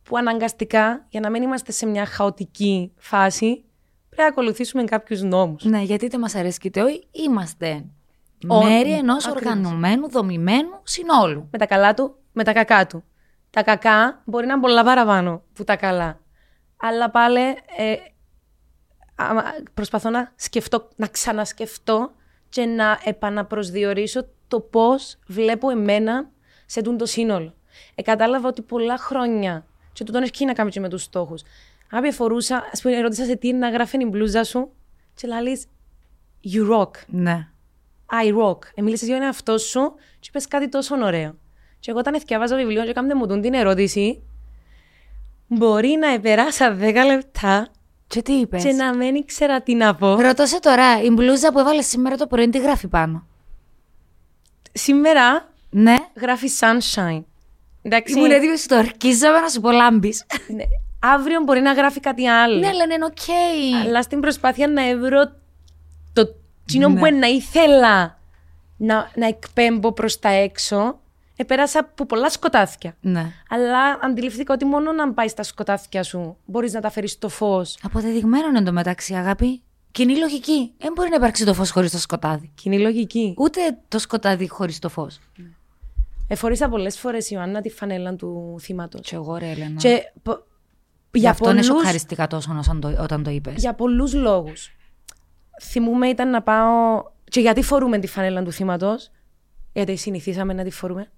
που αναγκαστικά, για να μην είμαστε σε μια χαοτική φάση, πρέπει να ακολουθήσουμε κάποιους νόμους. Ναι, γιατί είτε μας αρέσει είτε όχι, είμαστε Ο- μέρη ενός ακριβώς. οργανωμένου, δομημένου συνόλου. Με τα καλά του, με τα κακά του. Τα κακά μπορεί να είναι πολλά παραπάνω που τα καλά. Αλλά πάλι ε, άμα- προσπαθώ να σκεφτώ, να ξανασκεφτώ και να επαναπροσδιορίσω το πώς βλέπω εμένα σε τούν το σύνολο. Ε, κατάλαβα ότι πολλά χρόνια, και τούτον έχει να κάνει και με τους στόχους, Άπια φορούσα, ας πούμε, ρώτησα σε τι είναι να γράφει η μπλούζα σου και λαλείς «You rock». Ναι. I rock. Ε, μίλησες για τον εαυτό σου και είπες κάτι τόσο ωραίο. Και εγώ όταν εθιαβάζα βιβλίο και έκαμε μου τούν την ερώτηση, μπορεί να περάσα 10 λεπτά Και τι είπες; και να μην ήξερα τι να πω. Ρωτώ σε τώρα, η μπλούζα που έβαλες σήμερα το πρωί τι γράφει πάνω; Σήμερα Ναι. γράφει sunshine. Εντάξει. Ήμουν έτοιμη στ' ορκίζομαι να σου πω λάμπει. Ναι. Αύριο μπορεί να γράφει κάτι άλλο. ναι, λένε είναι οκ. Αλλά στην προσπάθεια να βρω το τζείνο Ναι. που να ήθελα να, να εκπέμπω προς τα έξω, επέρασα από πολλά σκοτάδια. Ναι. Αλλά αντιληφθήκα ότι μόνο να πάει στα σκοτάδια σου μπορείς να τα φέρεις στο φως. Αποδεδειγμένο είναι εντωμεταξύ, αγάπη. Κοινή λογική. Δεν μπορεί να υπάρξει το φως χωρίς το σκοτάδι. Κοινή λογική. Ούτε το σκοτάδι χωρίς το φως. Εφορήσα πολλές φορές η Ιωάννα τη φανέλα του θύματος. Και εγώ, ρε, Έλενα. Και πο- Γι' για αυτό είναι πολλούς, σοκαριστικά τόσο όταν το, όταν το είπες. για πολλούς λόγους. Θυμούμαι ήταν να πάω... Και γιατί φορούμε τη φανέλα του θύματος; Γιατί συνηθίσαμε να τη φορούμε.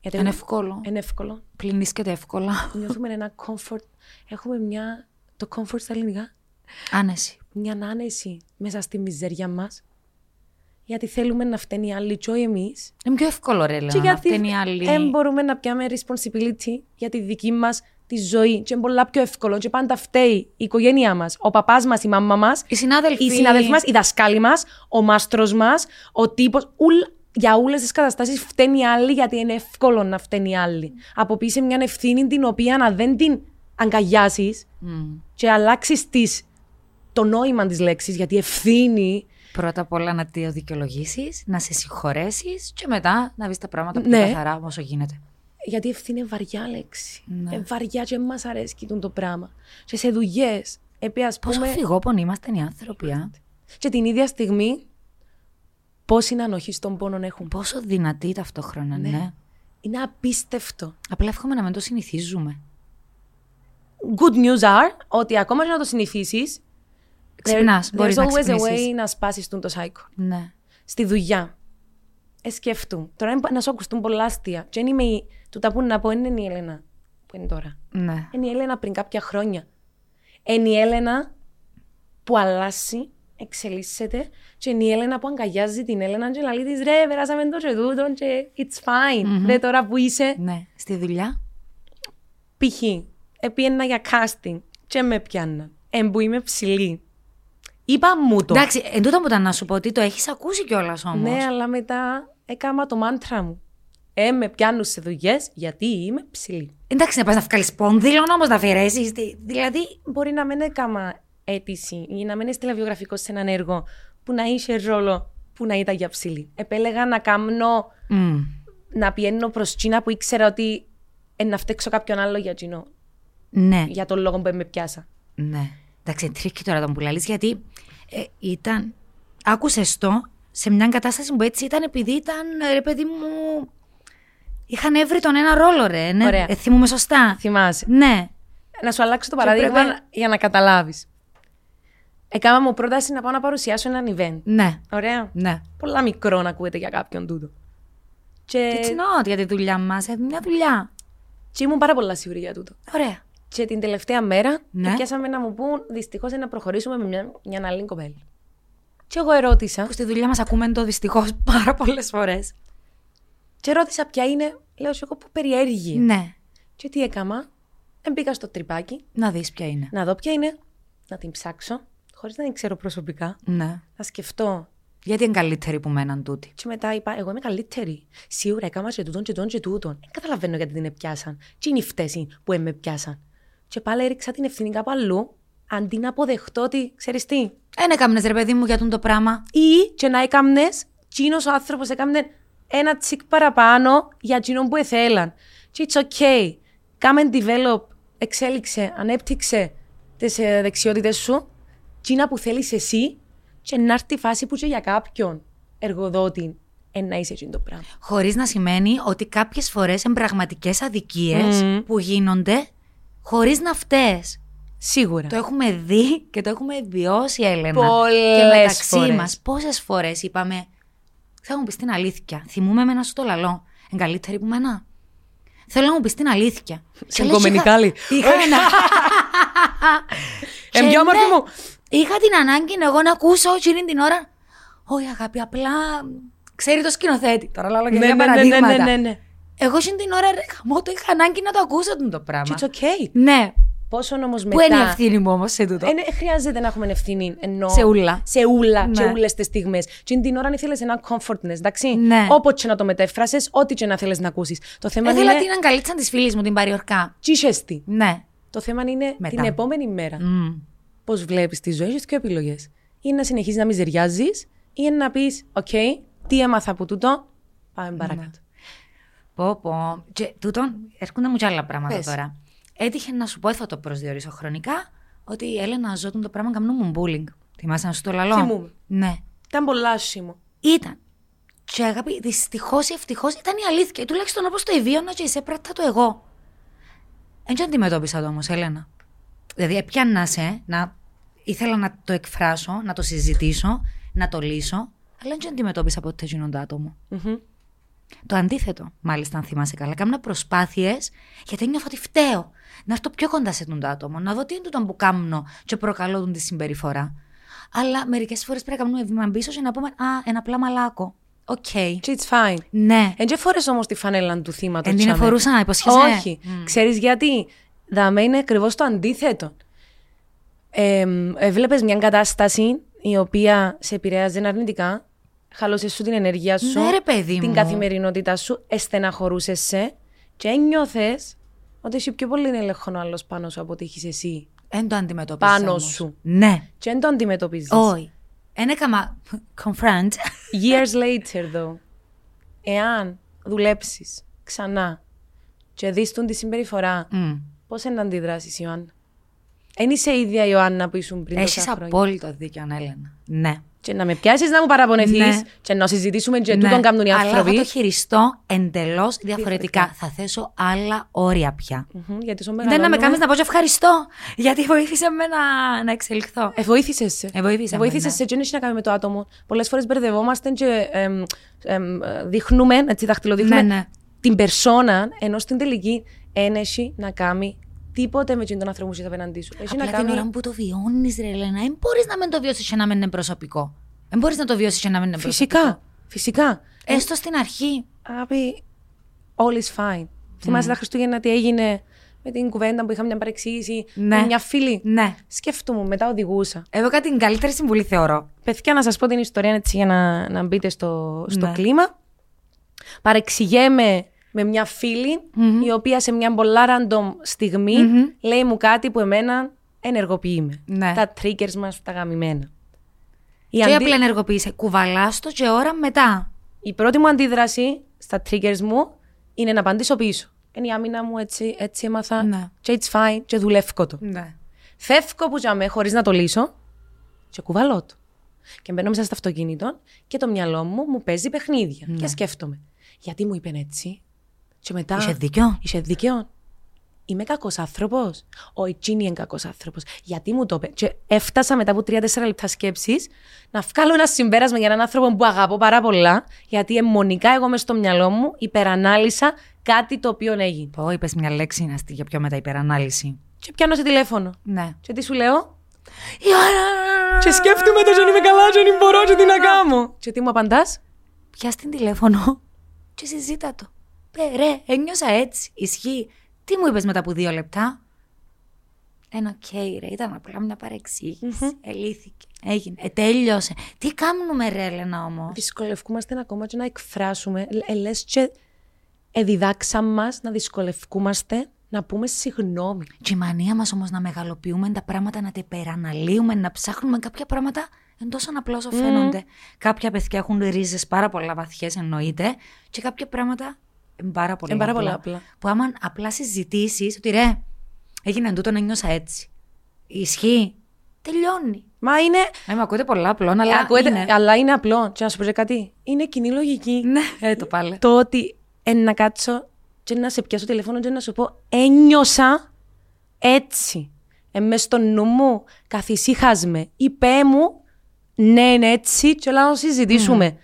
Γιατί Είναι εύκολο. Είναι εύκολο. Πληνίσκεται εύκολα. Νιώθουμε ένα comfort. Έχουμε μια... Το comfort στα ελληνικά. Άνεση. Μια άνεση μέσα στη μιζέρια μας. Γιατί θέλουμε να φταίνει οι άλλοι και όχι εμείς. Είναι πιο εύκολο, ρε, Έλενα. Και να γιατί φταίνει άλλη. δεν μπορούμε να πιάμε responsibility για τη δική μας τη ζωή. Και είναι πολλά πιο εύκολο. Και πάντα φταίει η οικογένειά μας, ο παπάς μας, η μαμά μας, Οι συνάδελφοι. οι συνάδελφοι μας, οι δασκάλοι μας, ο μάστρος μας, ο τύπος. Για όλες τις καταστάσεις φταίνει οι άλλοι, γιατί είναι εύκολο να φταίνει οι άλλοι. Αποποιήσει μια ευθύνη την οποία αν δεν την αγκαλιάσεις Μμ. και αλλάξεις το νόημα της λέξης, γιατί ευθύνη Πρώτα απ' όλα να τη δικαιολογήσεις, να σε συγχωρέσεις και μετά να βρεις τα πράγματα πιο Ναι. καθαρά όσο γίνεται. Γιατί ευθύνη είναι βαριά λέξη. Ναι. Ε, βαριά και μας αρέσει τούτο το πράγμα. Και σε δουλειές. Επί ας Πόσο πούμε, φυγόπονοι είμαστε οι άνθρωποι, α; και την ίδια στιγμή, πόση ανοχή στον πόνο έχουν. Πόσο δυνατοί ταυτόχρονα, ναι. Είναι απίστευτο. Απλά εύχομαι να μην το συνηθίζουμε. Good news are ότι ακόμα και να το συνηθίσεις. Ξυπνάς, μπορείς there's να always a ξυπνήσεις. way να σπάσεις το cycle. Ναι. Στη δουλειά. Ε, σκέφτου. Τώρα είναι να σου ακουστούν πολλά αστεία. Και δεν είμαι η... Του τα που να πω, δεν είναι η Έλενα που είναι τώρα. Ναι. Είναι η Έλενα πριν κάποια χρόνια. Είναι η Έλενα που αλλάζει, εξελίσσεται και είναι η Έλενα που αγκαλιάζει την Έλενα και λέει της ρε, περάσαμε το και τούτο και it's fine. Δε τώρα που είσαι, Ναι. Στη δουλειά; π.χ. Επίαινα για casting και με πιάνναν. Εν που είμαι ψηλή. Είπα μου το. Εντάξει, εν τούτο που ήταν να σου πω ότι το έχεις ακούσει κιόλας όμως. Ναι, αλλά μετά έκανα το μάντρα μου. Ε, με πιάνουν σε δουλειές γιατί είμαι ψηλή. Εντάξει, να πας να βγάλεις πόνδυλο όμως να αφαιρέσεις. Δηλαδή. Μπορεί να μην έκανα αίτηση ή να μην έστειλα βιογραφικό σε έναν έργο που να είχε ρόλο που να ήταν για ψηλή. Επέλεγα να κάνω, μμ, να πιένω προς Τσίνα που ήξερα ότι ε, να φταίξω κάποιον άλλο για Τσίνο. Ναι. Για τον λόγο που με πιάσα. Ναι. Εντάξει, τρίκη τώρα τον που λαλείς, γιατί ε, ήταν. Άκουσες το σε μια κατάσταση που έτσι ήταν επειδή ήταν, ε, ρε παιδί μου. Είχαν έβρει τον ένα ρόλο, ρε. Ναι. Ωραία. Ε, θυμούμαι σωστά. Θυμάσαι. Ναι. Να σου αλλάξω το παράδειγμα πρέπει- για να καταλάβεις. Έκανα μου πρόταση να πάω να παρουσιάσω έναν event. Ναι. Ωραία. Ναι. Πολλά μικρό να ακούεται για κάποιον τούτο. Και, It's not για τη δουλειά μας. Ε, μια δουλειά. και ήμουν πάρα πολλά σίγουρη για τούτο. Ωραία. Και την τελευταία μέρα Ναι. πιάσαμε να μου πούν δυστυχώς να προχωρήσουμε με μια, μια άλλη κοπέλα. Και εγώ ερώτησα, Που στη δουλειά μας ακούμε το δυστυχώς πάρα πολλές φορές. και ρώτησα ποια είναι, λέω σου εγώ που περιέργεια. Ναι. Και τι έκανα, μπήκα στο τρυπάκι, Να δεις ποια είναι. να δω ποια είναι, να την ψάξω, χωρίς να την ξέρω προσωπικά, Ναι. να σκεφτώ. Γιατί είναι καλύτερη που μέναν τούτη. Και μετά είπα, εγώ είμαι καλύτερη. Σίγουρα έκανα και τούτον και τούτον και τούτον. Δεν καταλαβαίνω γιατί την πιάσαν. Τι είναι η φταίση που με πιάσαν. Και πάλι έριξα την ευθύνη κάπου αλλού, αντί να αποδεχτώ ότι, ξέρεις τι, Ένα έκαμνες ρε παιδί μου για τον το πράγμα. ή και να έκαμνες Τσίνος ο άνθρωπος έκανε ένα τσικ παραπάνω για εκείνον που ήθελαν. Και it's okay. Κάμε develop, εξέλιξε, ανέπτυξε τις δεξιότητες σου, τσίνα που θέλεις εσύ και να έρθει η φάση που και για κάποιον εργοδότη ε, να είσαι εκείνο το πράγμα. Χωρίς να σημαίνει ότι κάποιες φορές είναι πραγματικές αδικίες Μμμ. που γίνονται χωρίς να φταίει. Σίγουρα. Το έχουμε δει και το έχουμε βιώσει, Έλενα. Πολλές Και μεταξύ φορές. μας, πόσες φορές είπαμε. Θα μου πεις την αλήθεια. Θυμούμαι εμένα στο λαλό. Είναι καλύτερη που μένα. Θέλω να μου πεις την αλήθεια. Και λες, κομμενικάλι. είχα- Είχα ένα. Ε, Και πιο όμορφη ναι, μου. Είχα την ανάγκη εγώ να ακούσω εκείνη την ώρα. Όχι, αγάπη, απλά ξέρει το σκηνοθέτη. Τώρα λέω και Ναι, για ναι, ναι, παραδείγματα. ναι, ναι, ναι. Εγώ εκείνη την ώρα, ρε, χαμό, το είχα ανάγκη να το ακούσω αυτό το πράγμα. Και it's okay. Ναι. Πόσο όμως μετά. Πού είναι η ευθύνη μου όμως σε τούτο; Ε, ναι, χρειάζεται να έχουμε ευθύνη. Ενώ... Σε ούλα. Σε ούλα Ναι. και ούλες τις στιγμές. Και την ώρα αν ήθελες ένα comfortness, εντάξει. Ναι. Όποτε και να το μετέφρασες, ό,τι και να θέλεις να ακούσεις. Το θέμα Ήθελα είναι. την αγκαλίτσα της φίλης μου, την παρηορκά. Τι είσαι τι. Ναι. Το θέμα είναι Μετά. την επόμενη μέρα. Μμ. Πώς βλέπεις τη ζωή, έχει δύο επιλογές. Ή να συνεχίζεις να μιζεριάζεις, ή να πεις: Οκ, τι έμαθα από τούτο, πάμε παρακάτω. Πω, πω. Και τούτον, έρχονται μου κι άλλα πράγματα Πες. τώρα. Έτυχε να σου πω, θα το προσδιορίσω χρονικά, ότι η Έλενα τούτον το πράγμα κάμνουν μου bullying. Θυμάσαι να σου το λαλώ; Θυμούμαι. Ναι. Ήταν πολλά άσχημο. Ήταν. Και αγάπη, δυστυχώς ή ευτυχώς ήταν η αλήθεια. Τουλάχιστον όπως το εβίωνα και εισέπρατα το εγώ. Δεν αντιμετώπισα το όμως, Έλενα. Δηλαδή, έπιανα σε να. ήθελα να το εκφράσω, να το συζητήσω, να το λύσω, αλλά δεν αντιμετώπισα ποτέ εκείνον το άτομο. Μμμ. Το αντίθετο, μάλιστα, αν θυμάσαι καλά. Κάμνα προσπάθειες γιατί νιώθω ότι φταίω. Να έρθω πιο κοντά σε τον το άτομο, να δω τι είναι τούτο που κάμνω και προκαλώ τον τη συμπεριφορά. Αλλά μερικές φορές πρέπει να κάνουμε βήμα πίσω και να πούμε Α, εν απλά μαλάκο. Οκ. Και it's fine. Ναι. Εν εφόρες όμως τη φανέλα του θύματος. Εν την τσάμε. εφορούσα, υποσχέσαι. Όχι. Ξέρεις γιατί; Δαμέ είναι ακριβώς το αντίθετο. Ε, έβλεπες μια κατάσταση η οποία σε επηρέαζε αρνητικά, χαλώσες σου την ενέργεια σου, Ναι, ρε, παιδί την μου. καθημερινότητά σου, εστεναχωρούσες σε και ένιωθες ότι έχει πιο πολύ έλεγχο ο άλλος πάνω σου από ότι έχεις εσύ. Εν το αντιμετώπισα. Πάνω όμως. σου. Ναι. Και δεν το αντιμετωπίζεις. Όχι. Εν έκαμα confront. Years later, though, εάν δουλέψεις ξανά και δεις τον τη συμπεριφορά, Μμ. πώς είναι να αντιδράσεις, Ιωάννα; Εν είσαι η ίδια Ιωάννα που ήσουν πριν Έχεις τόσα χρόνια. απόλυτο δίκιο, Έλενα. Ναι. Και να με πιάσεις να μου παραπονεθείς Ναι. και να συζητήσουμε και Ναι. τούτον κάνουν οι Αλλά άνθρωποι. θα το χειριστώ εντελώς διαφορετικά. Διαφορετικά. Θα θέσω άλλα όρια πια. Μμμ, Γιατί σου Δεν να με μεγαλώνουμε. κάνεις να πω και ευχαριστώ, γιατί βοήθησε με να, να εξελιχθώ. Ε, βοήθησες σε. Ε, βοήθησε με, βοήθησες ναι. σε και δεν έχει να κάνει με το άτομο. Πολλές φορές μπερδευόμαστε και εμ, εμ, δείχνουμε, έτσι δαχτυλοδείχνουμε, Ναι, ναι. την περσόνα, ενώ στην τελική δεν έχει να κάνει τίποτε με τον άνθρωπο που είσαι απέναντί σου. Έχει Απλά να την κάνει... ώρα που το βιώνεις, ρε Ελένα, δεν μπορείς να μην το βιώσεις και να μην είναι προσωπικό. Δεν μπορείς να το βιώσεις και να μην είναι προσωπικό. Φυσικά, φυσικά. Έστω στην αρχή. Αγάπη, all is fine. Θυμάσαι τα Χριστούγεννα τι έγινε με την κουβέντα που είχαμε μια παρεξήγηση Ναι. με μια φίλη; Ναι. Σκέφτομαι, μετά οδηγούσα. Έδωκα την καλύτερη συμβουλή, θεωρώ. Παιδιά, να σας πω την ιστορία έτσι για να, να μπείτε στο, στο Ναι. κλίμα. Παρεξηγέμαι με μια φιλη η οποία σε μια πολλά random στιγμη λέει μου κάτι που εμένα ενεργοποιεί με. Ναι. Τα triggers μας, τα γαμημένα. Η, Και αντι- απλά ενεργοποίησε. Κουβαλάς το και ώρα μετά. η πρώτη μου αντίδραση στα triggers μου είναι να απαντήσω πίσω. Είναι η άμυνα μου, έτσι, έτσι έμαθα. Ναι. Και it's fine, και δουλεύω το. Ναι. Φεύγω που τζαμέ χωρίς να το λύσω και κουβαλώ το. Και μπαίνω μέσα στο αυτοκίνητο και το μυαλό μου μου παίζει παιχνίδια. Και σκέφτομαι, γιατί μου είπε έτσι; Και μετά. Είχε δίκιο; Είσαι δίκαιο. Είμαι κακός άνθρωπος; Ο Ιτσίνι είναι κακός άνθρωπος. Γιατί μου το είπε; Και έφτασα μετά από τρία-τέσσερα λεπτά σκέψης να βγάλω ένα συμπέρασμα για έναν άνθρωπο που αγαπώ πάρα πολλά, γιατί αιμονικά εγώ μέσα στο μυαλό μου υπερανάλυσα κάτι το οποίο έγινε. Πω, είπες μια λέξη να στη για πιο μετά υπερανάλυση. Και πιάνω σε τηλέφωνο. Ναι. Και τι σου λέω, Ιωάννα! Και σκέφτομαι το αν είμαι καλά, και αν μπορώ, και τι να κάνω. Και τι μου απαντάς, Πιά την τηλέφωνο και συζήτα το. Πε, ρε, ένιωσα έτσι. Ισχύει. Τι μου είπες μετά από δύο λεπτά; Ένα οκ, ρε, ήταν απλά μια παρεξήγηση. Ελύθηκε. Έγινε. Ε, τέλειωσε. Τι κάνουμε, ρε, Έλενα, όμω; Δυσκολευκούμαστε ακόμα και να εκφράσουμε. Ε, λες και εδιδάξαν μας να δυσκολευκούμαστε να πούμε συγγνώμη. Και η μανία μας όμως να μεγαλοποιούμε τα πράγματα, να τα υπεραναλύουμε, να ψάχνουμε κάποια πράγματα Εν τόσο απλό όσο φαίνονται. Κάποια παιδιά έχουν ρίζες πάρα πολλά βαθιές, εννοείται, και κάποια πράγματα είναι πάρα πολύ Είναι πάρα απλά. πολύ απλά. Που άμα απλά συζητήσεις ότι ρε, έγινε τούτο να νιώσα έτσι. Ισχύει. Τελειώνει. Μα είναι. Να με ακούτε πολλά απλό, αλλά ακούετε, είναι. Αλλά είναι απλό. Και να σου πω και κάτι. Είναι κοινή λογική. Ναι, ε, το πάλι. Το ότι ε, να κάτσω και να σε πιάσω τηλέφωνο και να σου πω ένιωσα έτσι. Ε, μες στο νου μου καθησύχας με. Είπε μου ναι είναι έτσι και όλα να το συζητήσουμε.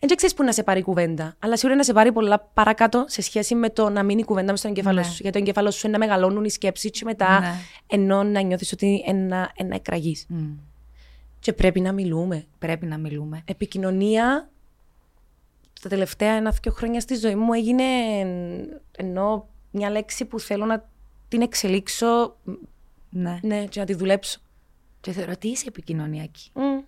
Δεν ξέρεις που να σε πάρει η κουβέντα, αλλά σίγουρα να σε πάρει πολλά παρακάτω σε σχέση με το να μείνει η κουβέντα μες στον εγκέφαλο Ναι. σου. Γιατί το εγκέφαλο σου είναι να μεγαλώνουν οι σκέψεις και μετά Ναι. ενώ να νιώθεις ότι ένα, ένα εκραγείς. Μμ. Και πρέπει να μιλούμε. Πρέπει να μιλούμε. Επικοινωνία τα τελευταία ένα-δύο χρόνια στη ζωή μου έγινε εν- ενώ μια λέξη που θέλω να την εξελίξω Ναι. ναι, και να τη δουλέψω. Και θεωρώ ότι είσαι επικοινωνιακή. Μμ.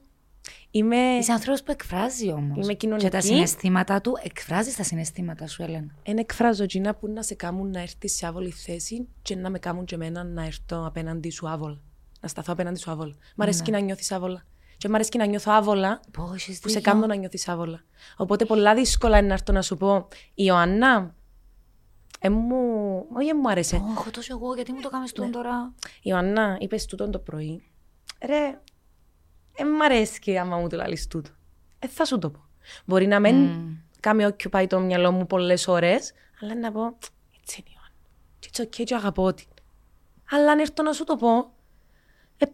Είμαι. Είσαι άνθρωπος που εκφράζει όμως. Είμαι κοινωνική. Και τα συναισθήματα του, εκφράζεις τα συναισθήματα σου, Έλενα. Εν εκφράζω τζίνα που να σε κάνουν να έρθει σε άβολη θέση και να με κάνουν και εμένα να έρθω απέναντι σου άβολα. Να σταθώ απέναντι σου άβολα. Μ' αρέσει και να νιώθεις άβολα. Και μ' αρέσει και να νιώθω άβολα Πώς είσαι που σε κάνουν να νιώθεις άβολα. Οπότε πολλά δύσκολα είναι να έρθω να σου πω Ιωάννα, ε, μου... όχι ε, μου άρεσε. Όχι, τόσο εγώ, γιατί μου το κάνεις Ναι. τούτο τώρα; Ιωάννα, είπες τούτο το πρωί. Ρε, ε, μ' αρέσει άμα μου το λαλείς τούτο. Ε, θα σου το πω. Μπορεί να μην κάνει occupy το μυαλό μου πολλές ώρες, αλλά να πω, έτσι είναι Ιωάννα. Και it's okay, και αγαπώ την. Αλλά αν έρθω να σου το πω, ε,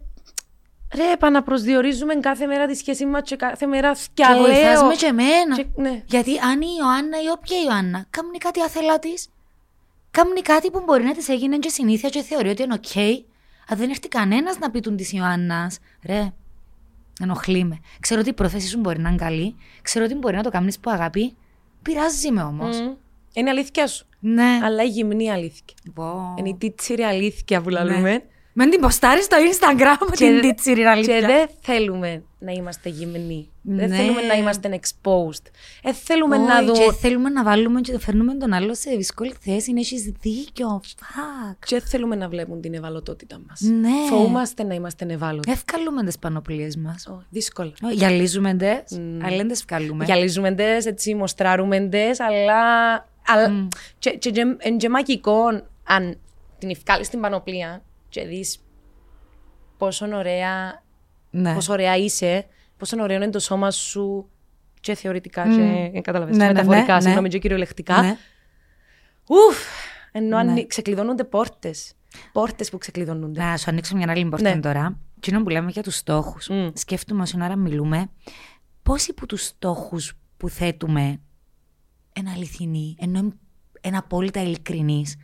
ρε, επαναπροσδιορίζουμε κάθε μέρα τη σχέση μας και κάθε μέρα Και θυκιά βοηθάς λέω. με και εμένα. Και- ναι. Γιατί αν η Ιωάννα ή όποια Ιωάννα κάνει κάτι άθελά τη, κάνει κάτι που μπορεί να της έγινε και συνήθεια και θεωρεί ότι είναι οκ, αν δεν έρθει κανένας να πει του της Ιωάννας, ρε, ενοχλεί με. Ξέρω ότι η πρόθεση σου μπορεί να είναι καλή, ξέρω ότι μπορεί να το κάνεις που αγάπη, πειράζει με όμως. Μμ. Είναι αλήθεια σου. Ναι. Αλλά η γυμνή αλήθεια. Πω. Είναι η τίτσιρη αλήθεια Ναι. που λαλούμε. Μεν την ποστάρει στο Instagram την δε- τίτσιρη Και αλήθεια. δεν θέλουμε να είμαστε γυμνοί. Δεν Ναι. θέλουμε να είμαστε exposed. Δεν θέλουμε να Όχι, δούμε. Και θέλουμε να βάλουμε και φέρνουμε τον άλλο σε δύσκολη θέση. Είναι έχεις δίκιο. Fuck. Και δεν θέλουμε να βλέπουν την ευαλωτότητα μας. Ναι. Φοβούμαστε να είμαστε ευάλωτοι. Ευκαλούμε τι πανοπλίες μας. Ω, δύσκολα. Γυαλίζουμε ντε, αλλά δεν τις ευκαλούμε. Γυαλίζουμε τες, έτσι, μοστράρουμε τες, αλλά... αλλά και, και, και, εν και μαγικό αν την ευκάλεις στην πανοπλία και δεις πόσο ωραία, Ναι. πόσο ωραία είσαι, πόσο ωραίο είναι το σώμα σου και θεωρητικά Μμ. και ε, καταλαβαίνεις, Ναι, και ναι, μεταφορικά, ναι, συγγνώμη, ναι. και κυριολεκτικά. Ναι. Ουφ, ενώ Ναι. αν ξεκλειδώνονται πόρτες. Πόρτες που ξεκλειδώνονται. Να σου ανοίξω μια άλλη πόρτα Ναι. τώρα. Εκείνο που λέμε για τους στόχους. Μμ. Σκέφτομαι όσο ώρα μιλούμε, πόσοι από τους στόχους που θέτουμε είναι αληθινοί, ενώ είναι- είναι απόλυτα ειλικρινείς;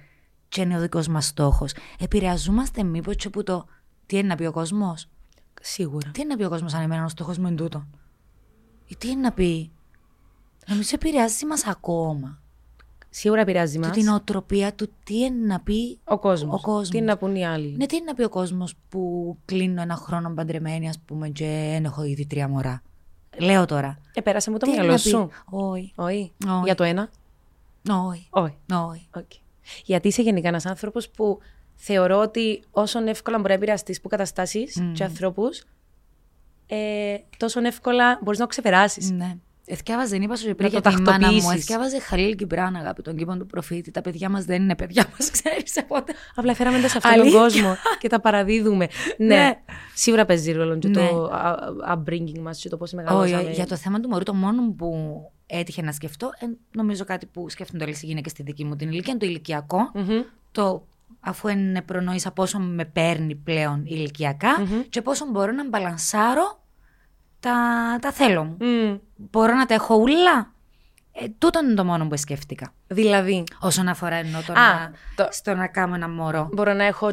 Και είναι ο δικός μας στόχος. Επηρεαζόμαστε μήπως και από το τι είναι να πει ο κόσμος; Σίγουρα. Τι είναι να πει ο κόσμος αν εμένα ο στόχος μου είναι τούτο; Ή τι είναι να πει; Νομίζω επηρεάζει μας ακόμα. Σίγουρα επηρεάζει Και μας. τη νοοτροπία του τι είναι να πει Ο κόσμος. ο κόσμος. Τι είναι να πούν οι άλλοι. Ναι, τι είναι να πει ο κόσμος που κλείνω ένα χρόνο παντρεμένη, ας πούμε, και δεν έχω ήδη τρία μωρά. Λέω τώρα. Ε, πέρασε μου το Τι είναι μυαλό να πει; σου. Όχι. Όχι. Όχι. Για το ένα. Όχι. Όχι. Όχι. Οκ. Γιατί είσαι γενικά ένας άνθρωπος που θεωρώ ότι όσο εύκολα μπορεί να επηρεαστείς από καταστάσεις και ανθρώπους, ε, τόσο εύκολα μπορείς να το ξεπεράσεις. Ναι. Εθιάβαζε, δεν είπα σου πριν Να για το τη μάνα μου. τακτοποιήσεις. Εθιάβαζε Χαλίλ Κιμπράν, αγάπη των κήπων του προφήτη. Τα παιδιά μας δεν είναι παιδιά μας, ξέρεις οπότε. Απλά φέραμε τα σε αυτόν τον Αλήθεια. κόσμο και τα παραδίδουμε. ναι. Ναι. Σίγουρα παίζει ρόλο και Ναι. το α- α- upbringing μας και το πώς μεγαλώσαμε. Όχι, για το θέμα του μωρού, το μόνο που έτυχε να σκεφτώ, ε, νομίζω κάτι που σκέφτονται όλες οι γυναίκες στη δική μου την ηλικία, είναι το ηλικιακό. Μμμ. το αφού είναι προνόησα πόσο με παίρνει πλέον ηλικιακά και πόσο μπορώ να μπαλανσάρω τα, τα θέλω μου. Μμ. Μπορώ να τα έχω ούλα; Ε, τούτο είναι το μόνο που σκέφτηκα. Δηλαδή, Όσον αφορά εννοώ το, Α, να, το- στο να κάνω ένα μωρό. μπορώ να έχω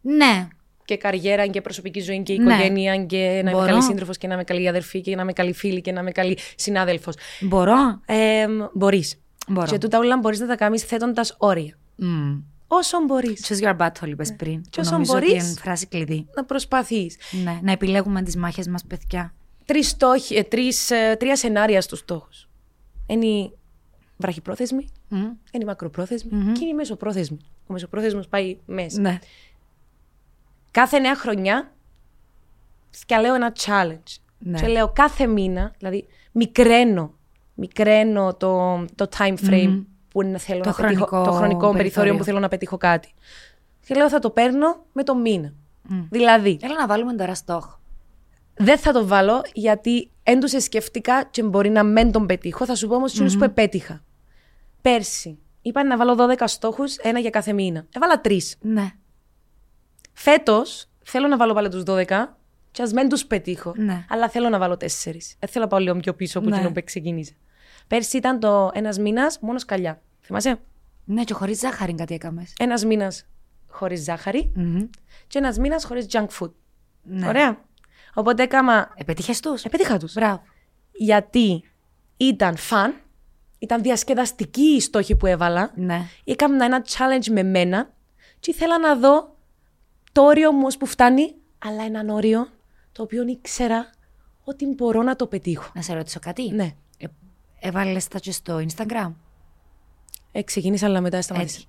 Ναι, και καριέρα και προσωπική ζωή και Ναι. οικογένεια και να είμαι Μπορώ. καλή σύντροφος και να είμαι καλή αδερφή και να είμαι καλή φίλη και να είμαι καλή συνάδελφος. μπορώ. Ε, μπορείς. Μπορώ. Και τούτα όλα μπορείς να τα κάνεις θέτοντας όρια. Mm. Όσο μπορείς Choose your battle, είπες πριν. Και όσο Νομίζω ότι μπορείς. είναι φράση κλειδί. να προσπαθείς. Ναι, να επιλέγουμε τις μάχες μας, παιδιά. Τρεις στόχοι, ε, τρεις, ε, τρία σενάρια στους στόχους. Είναι η βραχυπρόθεσμη, Μμ. είναι η μακροπρόθεσμη και είναι η μεσοπρόθεσμη. Ο μεσοπρόθεσμος πάει μέσα. Ναι. Κάθε νέα χρονιά σκαλέω ένα challenge. Ναι. Και λέω κάθε μήνα, δηλαδή μικραίνω, μικραίνω το, το time frame που είναι, θέλω Το να πετύχω, χρονικό το χρονικό περιθώριο περιθώριο. που θέλω να πετύχω κάτι. Και λέω θα το παίρνω με το μήνα. Δηλαδή, Έλα να βάλουμε τώρα στόχο. δεν θα το βάλω γιατί δεν τους σκέφτηκα και μπορεί να μην τον πετύχω. Θα σου πω όμως mm που επέτυχα. Πέρσι είπαν να βάλω 12 στόχους, ένα για κάθε μήνα. Έβαλα τρεις. Ναι. Φέτος θέλω να βάλω πάλι τους 12 και ας μην τους πετύχω. Ναι. Αλλά θέλω να βάλω 4. Δεν θέλω να πάω λίγο πιο πίσω από Ναι. εκείνο που ξεκίνησε. Πέρσι ήταν το ένας μήνας μόνος σκαλιά. Θυμάσαι; Ναι, και χωρίς ζάχαρη κάτι έκαμες. Ένας μήνας χωρίς ζάχαρη και ένας μήνας χωρίς junk food. Ναι. Ωραία. Οπότε έκανα. Επέτυχες τους; Επέτυχα τους. Μπράβο. Γιατί ήταν fun, ήταν διασκεδαστική η στόχη που έβαλα. Ναι. Έκανα ένα challenge με μένα και ήθελα να δω το όριο μου ως που φτάνει, αλλά έναν όριο το οποίο ήξερα ότι μπορώ να το πετύχω. Να σε ρωτήσω κάτι; Ναι. Ε, Έβαλες τα και στο Instagram; Ε, ξεκίνησα, αλλά μετά σταμάτησα. Έτσι.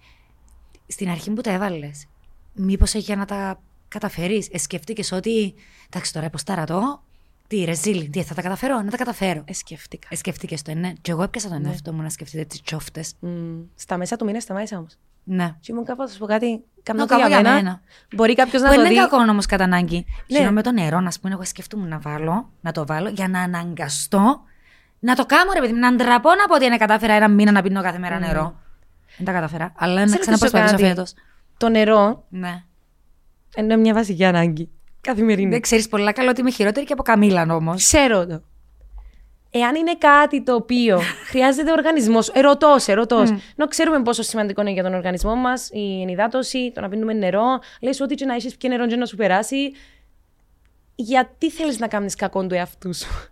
Στην αρχή που τα έβαλες, μήπως για να τα καταφέρεις, ε, σκέφτηκες ότι. Εντάξει, τώρα υποστάρα το. Τι, ρεζίλι, τι, θα τα καταφέρω, να τα καταφέρω. Ε, σκέφτηκα. Ε, σκέφτηκες το, ναι. Και εγώ έπιασα τον εαυτό μου να σκεφτείτε τις τσόφτες. Μμ, στα μέσα του μήνα σταμάτησα όμως. Ναι. Και ήμουν κάπου, θα σου πω κάτι. Κάνω Να το για κάνω για μένα. μένα. Μπορεί κάποιος να Που το είναι δει. κακό όμως κατά ανάγκη. Ναι. Ναι. με το νερό, να πούμε, εγώ σκεφτούμουν να βάλω, να το βάλω για να αναγκαστώ να το κάνω, ρε παιδί μου, να ντραπώ να πω ότι είναι κατάφερα ένα μήνα να πίνω κάθε μέρα νερό. Δεν τα καταφέρα. Αλλά να Σε ρωτήσω ξαναπροσπαθήσω κάτι. φέτος. Το νερό Ναι. είναι μια βασική ανάγκη. Καθημερινή. Δεν ξέρεις πολλά καλά ότι είμαι χειρότερη και από Καμίλαν όμως. Ξέρω το. Εάν είναι κάτι το οποίο χρειάζεται ο οργανισμό, ερωτώ, ερωτώ. Να ξέρουμε πόσο σημαντικό είναι για τον οργανισμό μας η ενυδάτωση, το να πίνουμε νερό. Λες ότι και να έχεις πιει νερό και να σου περάσει. Γιατί θέλεις να κάνεις κακό του εαυτού σου;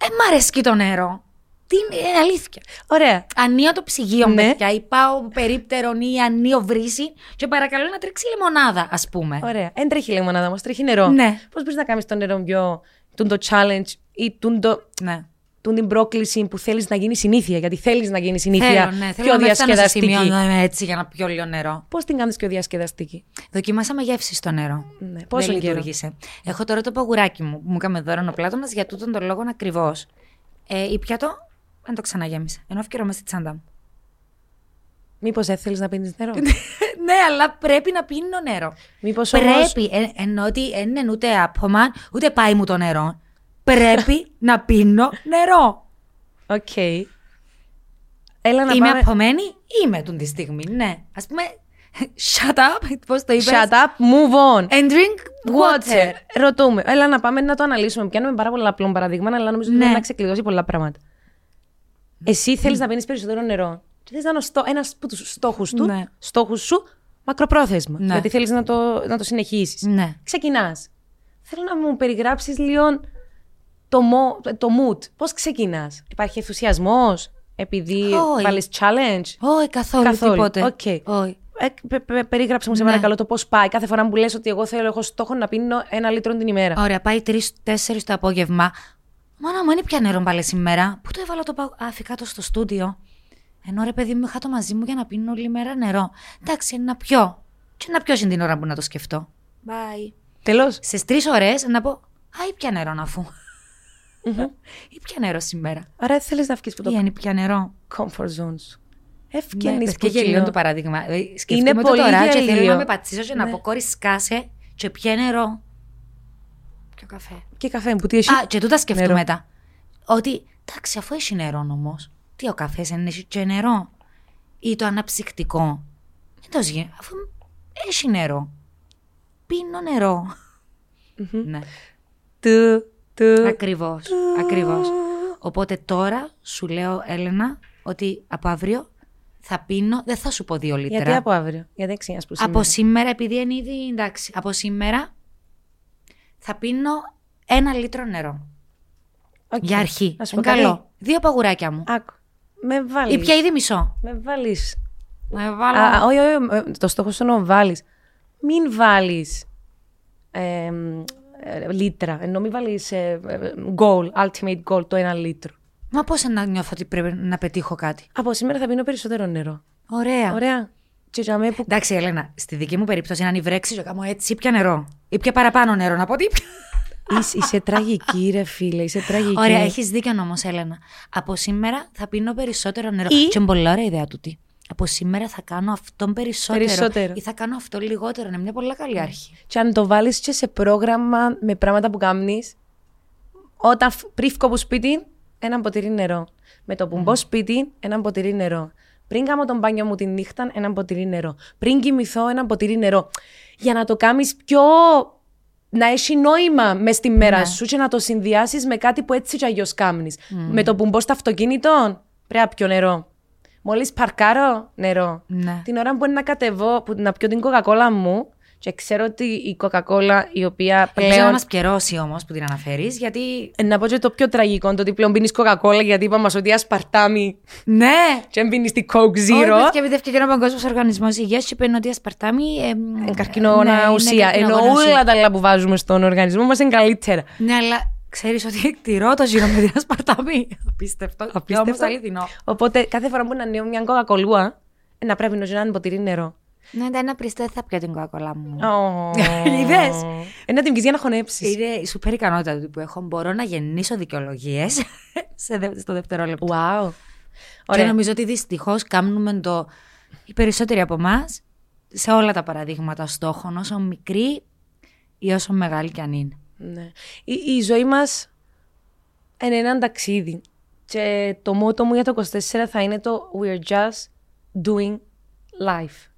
Ε, μ' αρέσει το νερό. Τι είναι ε, αλήθεια. Ωραία. Ανίο το ψυγείο Ναι. ναι. παιδιά, ή πάω περίπτερον ή ανίο βρύση και παρακαλώ να τρέξει λεμονάδα, ας πούμε. Ωραία. Δεν τρέχει λεμονάδα όμω, τρέχει νερό. Ναι. Πώς μπορείς να κάνεις το νερό πιο. Τούν το challenge ή τούν, το, Ναι. τούν την πρόκληση που θέλεις να γίνει συνήθεια. Γιατί θέλεις να γίνει συνήθεια Θέλω, ναι, θέλω πιο να με φτάνω σε σημείο διασκεδαστική. να είμαι έτσι για να πιω λίγο νερό. Πώς την κάνεις πιο διασκεδαστική; Δοκιμάσαμε γεύση στο νερό. Ναι. Πόσο Δεν καιρό; λειτουργήσε. Έχω τώρα το παγουράκι μου που μου έκανε δώρο ο Πλάτωνας για τούτον τον λόγο ακριβώς. Ε, η πιάτο δεν το ξαναγέμισα. Ενώ ευκαιρό με στη τσάντα μου. Μήπως δεν θέλεις να πίνεις νερό; ναι, αλλά πρέπει να πίνω νερό. Μήπως όμω. Πρέπει, ε, ενώ ότι δεν είναι ούτε άπωμα, ούτε πάει μου το νερό. Πρέπει να πίνω νερό. Οκ. Έλα να είμαι πάμε. απομένη, είμαι τον τη στιγμή, ναι. Α πούμε, shut up, πώς το είπες; Shut up, move on. And drink water. Ρωτούμε. Έλα να πάμε να το αναλύσουμε. Πιάνουμε πάρα πολλά απλό παραδείγμα, αλλά νομίζω ότι Ναι. μπορεί να ξεκλειδώσει πολλά πράγματα. Εσύ θέλεις να πίνεις περισσότερο νερό; Και θες να είναι ένας από τους στόχους του, Ναι. στόχους σου, μακροπρόθεσμα. Ναι. Γιατί θέλεις να το, να το συνεχίσεις. Ναι. Ξεκινάς. Θέλω να μου περιγράψεις λίγο το, mo- το mood. Πώς ξεκινάς, Υπάρχει ενθουσιασμός, επειδή Όχι. βάλεις challenge; Όχι, καθόλου, Καθόλου. τίποτε. Οκ. Όχι. Ε, πε- πε- περίγραψε μου σε Ναι. παρακαλώ το πώς πάει. Κάθε φορά που λες ότι εγώ θέλω, έχω στόχο να πίνω ένα λίτρο την ημέρα. Ωραία, πάει τρει-τέσσερι το απόγευμα. Μάνα μου, εν ήπια νερό πάλι σήμερα. Πού το έβαλα το παγ... Α, φύγα το στο στούντιο; Ενώ ρε παιδί μου, είχα το μαζί μου για να πίνω όλη μέρα νερό. Εντάξει, είναι να πιω. Και να πιω την ώρα που να το σκεφτώ. Bye. Τέλος. Στις τρεις ώρες να πω, Α, ήπια νερό να φου. ή πια νερό σήμερα. Άρα δεν θέλεις να βγει από Ή το αν πια νερό. comfort zone σου. Ναι, Ευκαινείς πες και γελίο το παράδειγμα. Δηλαδή, Σκεφτούμε το πολύ τώρα και γελίο. θέλω να με πατσίσω και να Ναι. πω κόρη σκάσε και πιέ νερό. Πιο καφέ. Και καφέ που τι έχει; Α, και τούτα σκεφτούμε Νερό. μετά. Ότι, εντάξει, αφού έχει νερό όμω, τι ο καφές δεν έχει και νερό; Ή το αναψυκτικό; Δεν το γίνει. Αφού έχει νερό. Πίνω νερό. ναι. Του, του. Ακριβώς. Ακριβώς. Οπότε τώρα σου λέω, Έλενα, ότι από αύριο θα πίνω, δεν θα σου πω δύο λίτρα. Γιατί από αύριο; Γιατί εξήγησα που Από σήμερα, επειδή είναι ήδη εντάξει, από σήμερα θα πίνω ένα λίτρο νερό. Οκ. Για αρχή. Να σου πω Είναι κάτι. καλό. Δύο παγουράκια μου. Άκου. Με βάλεις. Ή πια ήδη μισό. Με βάλεις. Να βάλω. Α, όχι, όχι, ε, το στόχο σου είναι να βάλεις. Μην βάλεις ε, ε, λίτρα. Ενώ μην βάλεις goal, ultimate goal, το ένα λίτρο. Μα πώς να νιώθω ότι πρέπει να πετύχω κάτι; Από σήμερα θα πίνω περισσότερο νερό. Ωραία. Ωραία. Και για μέ που. Εντάξει, Έλενα, στη δική μου περίπτωση, αν βρέξει, το κάνω έτσι, πια νερό. Ή πια παραπάνω νερό να πω τι. Είσαι, είσαι τραγική, ρε φίλε, είσαι τραγική. Ωραία, έχεις δίκιο όμως, Έλενα. Από σήμερα θα πίνω περισσότερο νερό. Ή- Και είναι πολύ ωραία ιδέα τούτη. Από σήμερα θα κάνω αυτόν περισσότερο. Περισσότερο. Ή θα κάνω αυτό λιγότερο. Είναι μια πολύ καλή αρχή. Και αν το βάλεις και σε πρόγραμμα με πράγματα που κάνεις, όταν φ- πριν βγω από σπίτι, ένα ποτήρι νερό. Με το που μπω σπίτι, ένα ποτήρι νερό. Πριν κάνω τον μπάνιο μου τη νύχτα, ένα ποτήρι νερό. Πριν κοιμηθώ, ένα ποτήρι νερό. Για να το κάνεις πιο. Να έχει νόημα μες στη μέρα Ναι. σου και να το συνδυάσεις με κάτι που έτσι κι αλλιώς κάνει. Με το που μπω στο αυτοκίνητο, πρέπει να πιω νερό. Μόλις παρκάρω, νερό. Ναι. Την ώρα που είναι να κατεβώ, που να πιω την κοκακόλα μου, και ξέρω ότι η κοκακόλα η οποία Πλέον... να πλέον. μας πιερώσει όμως που την αναφέρεις, γιατί. Ε, Να πω και το πιο τραγικό, το ότι πλέον πίνεις κοκακόλα γιατί είπαμε μας ότι ασπαρτάμι Ναι! και πίνεις τη Coke Zero. Όχι, και επειδή έφτιαξε ο Παγκόσμιος Οργανισμός Υγείας και είπε ότι η ασπαρτάμι. Ε, Είναι καρκινογόνα ναι, είναι ουσία. Ενώ καρκινογόνα ουσία. όλα τα άλλα που βάζουμε στον οργανισμό μας είναι καλύτερα. Ναι, αλλά ξέρεις ότι εκτηρώ το γύρο με την ασπαρτάμι. Απίστευτο. Απίστευτο. Απίστευτο. αληθινό. Οπότε κάθε φορά που να νέω μια κοκακολούα, ε, να πρέπει να γίνει ένα ποτήρι νερό. Ναι, δεν είναι απριστέ, θα πιω την κοκακόλα μου. Είδες; Ε, να την πιεις για να χωνέψεις. Είναι η σούπερ ικανότητα του που έχω. Μπορώ να γεννήσω δικαιολογίες στο δευτερόλεπτο. Wow. Και Ωραία. νομίζω ότι δυστυχώς κάνουμε το. οι περισσότεροι από εμάς σε όλα τα παραδείγματα στόχων, όσο μικρή ή όσο μεγάλη κι αν είναι. Ναι. Η, η ζωή μας είναι ένα ταξίδι. Και το μότο μου για το 24 θα είναι το We're just doing life.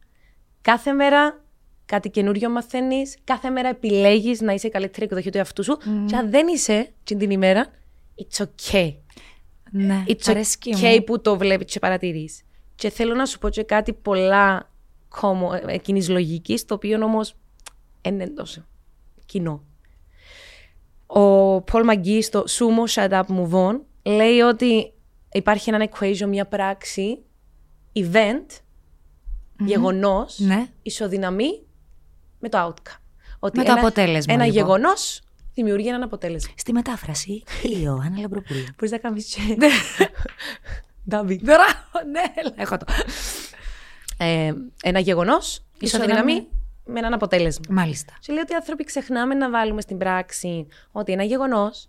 Κάθε μέρα κάτι καινούριο μαθαίνεις, κάθε μέρα επιλέγεις να είσαι η καλύτερη εκδοχή του εαυτού σου. Και αν δεν είσαι την, την ημέρα, it's okay. Ναι, It's αρέσκει okay μου. που το βλέπεις και παρατηρείς. Και θέλω να σου πω και κάτι πολλά κόμμο, εκείνης λογικής, το οποίο όμως είναι τόσο κοινό. Ο Paul McGee στο Sumo Shut Up Move On λέει ότι υπάρχει ένα equation, μια πράξη, event, γεγονός, Ναι. ισοδυναμεί με το outcome. Ότι Με το ένα, αποτέλεσμα, Ένα λοιπόν. γεγονός δημιουργεί ένα αποτέλεσμα. Στη μετάφραση, η Ιωάννα Λαμπροπούλου. Μπορείς να κάνεις και... Ντάμπι. Μπράβο, ναι, έλα, έχω το. ε, ένα γεγονός ισοδυναμεί Ισοδυναμεί. με έναν αποτέλεσμα. Μάλιστα. Και λέει ότι οι άνθρωποι ξεχνάμε να βάλουμε στην πράξη ότι ένα γεγονός,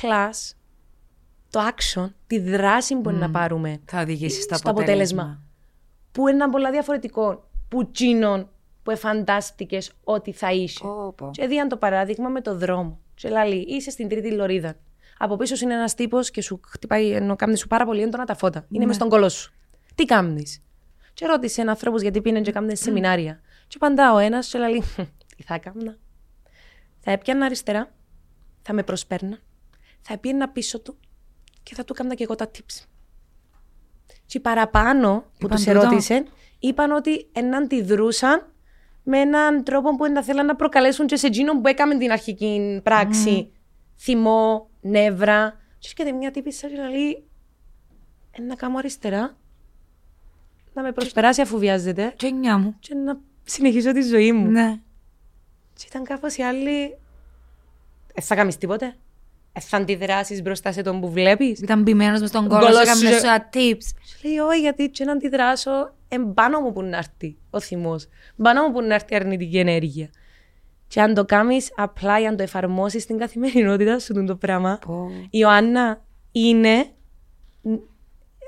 plus το action, τη δράση που είναι να πάρουμε, Θα οδηγήσει στο, στο αποτέλεσμα. Που είναι πολλά διαφορετικό που τσίνον που εφαντάστηκες ότι θα είσαι. Πω, Και έδιαν το παράδειγμα με το δρόμο. Και λέει, είσαι στην τρίτη λωρίδα. Από πίσω σου είναι ένας τύπος και σου χτυπάει, ενώ κάνει σου πάρα πολύ έντονα τα φώτα. Είναι Ναι. μες στον κολό σου. Τι κάνει. Και ρώτησε ένα άνθρωπος γιατί πήγαινε και κάνει σεμινάρια. Και απαντά ο ένας, και λέει, «Χμ, τι θα έκανα; Θα έπιανα αριστερά, θα με προσπέρνα, θα έπιανα πίσω του και θα του έκανα και εγώ τα tips. Και οι παραπάνω που Είπαν τους τούτο; ερώτησε, είπαν ότι εν αντιδρούσαν με έναν τρόπο που να θέλαν να προκαλέσουν και σε εκείνον που έκαμε την αρχική πράξη. Θυμό, νεύρα. Και έρχεται μια τύπησα και λέει, «Ε, να κάνω αριστερά, να με προσπεράσει αφού βιάζεται Και νιά μου. και να συνεχίσω τη ζωή μου. Ναι. Και ήταν κάπως οι άλλοι, ε, θα κάνεις τίποτε. Ε, θα αντιδράσεις μπροστά σε τον που βλέπεις; Ήταν μπημένος μες στον Κόλος κόλο, σου έκαμε και- σου tips. Σου λέει, όχι, γιατί και να αντιδράσω, εμπάνω μου που να έρθει ο θυμός. Πάνω μου που να έρθει η αρνητική ενέργεια. Και αν το κάνεις απλά για να το εφαρμόσεις στην καθημερινότητα σου το πράγμα, Πω. η Ιωάννα είναι νι-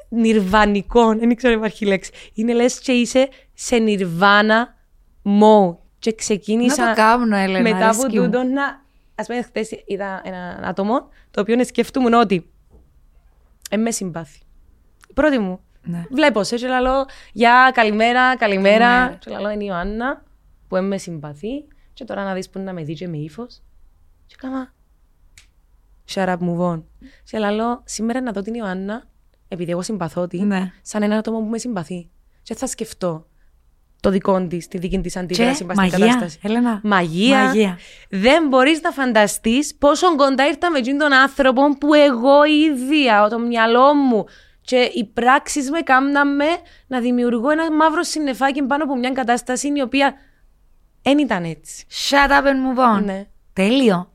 νιρβανικό, δεν ξέρω αν υπάρχει λέξη. Είναι λες και είσαι σε νιρβάνα mode. Και ξεκίνησα Να το κάνω, Έλενα, μετά από αρέσκει μου. τούτο να... Ας πούμε, χτες είδα ένα άτομο το οποίο σκεφτούμουν ότι ε, με συμπάθει. Η πρώτη μου. Ναι. Βλέπω σε και λαλώ, γεια, καλημέρα, καλημέρα. Καλημέρα. Και λαλώ, είναι η Ιωάννα που ε, με συμπαθεί. Και τώρα να δεις που είναι να με δει και με ύφος. Και κάμα, shut up, move on. Και λαλώ, σήμερα να δω την Ιωάννα, επειδή εγώ συμπαθώ τη, Ναι. σαν ένα άτομο που με συμπαθεί. Και θα σκεφτώ το δικό της, τη δική της αντίδραση Και στην μαγεία, κατάσταση. Έλενα. Μαγεία. Μαγεία. Δεν μπορείς να φανταστείς πόσο κοντά ήρθα με εκείνον τον άνθρωπο που εγώ ίδια, το μυαλό μου και οι πράξεις με κάμναμε να δημιουργώ ένα μαύρο συννεφάκι πάνω από μια κατάσταση η οποία δεν ήταν έτσι. Shut up and move on. Ναι. Τέλειο.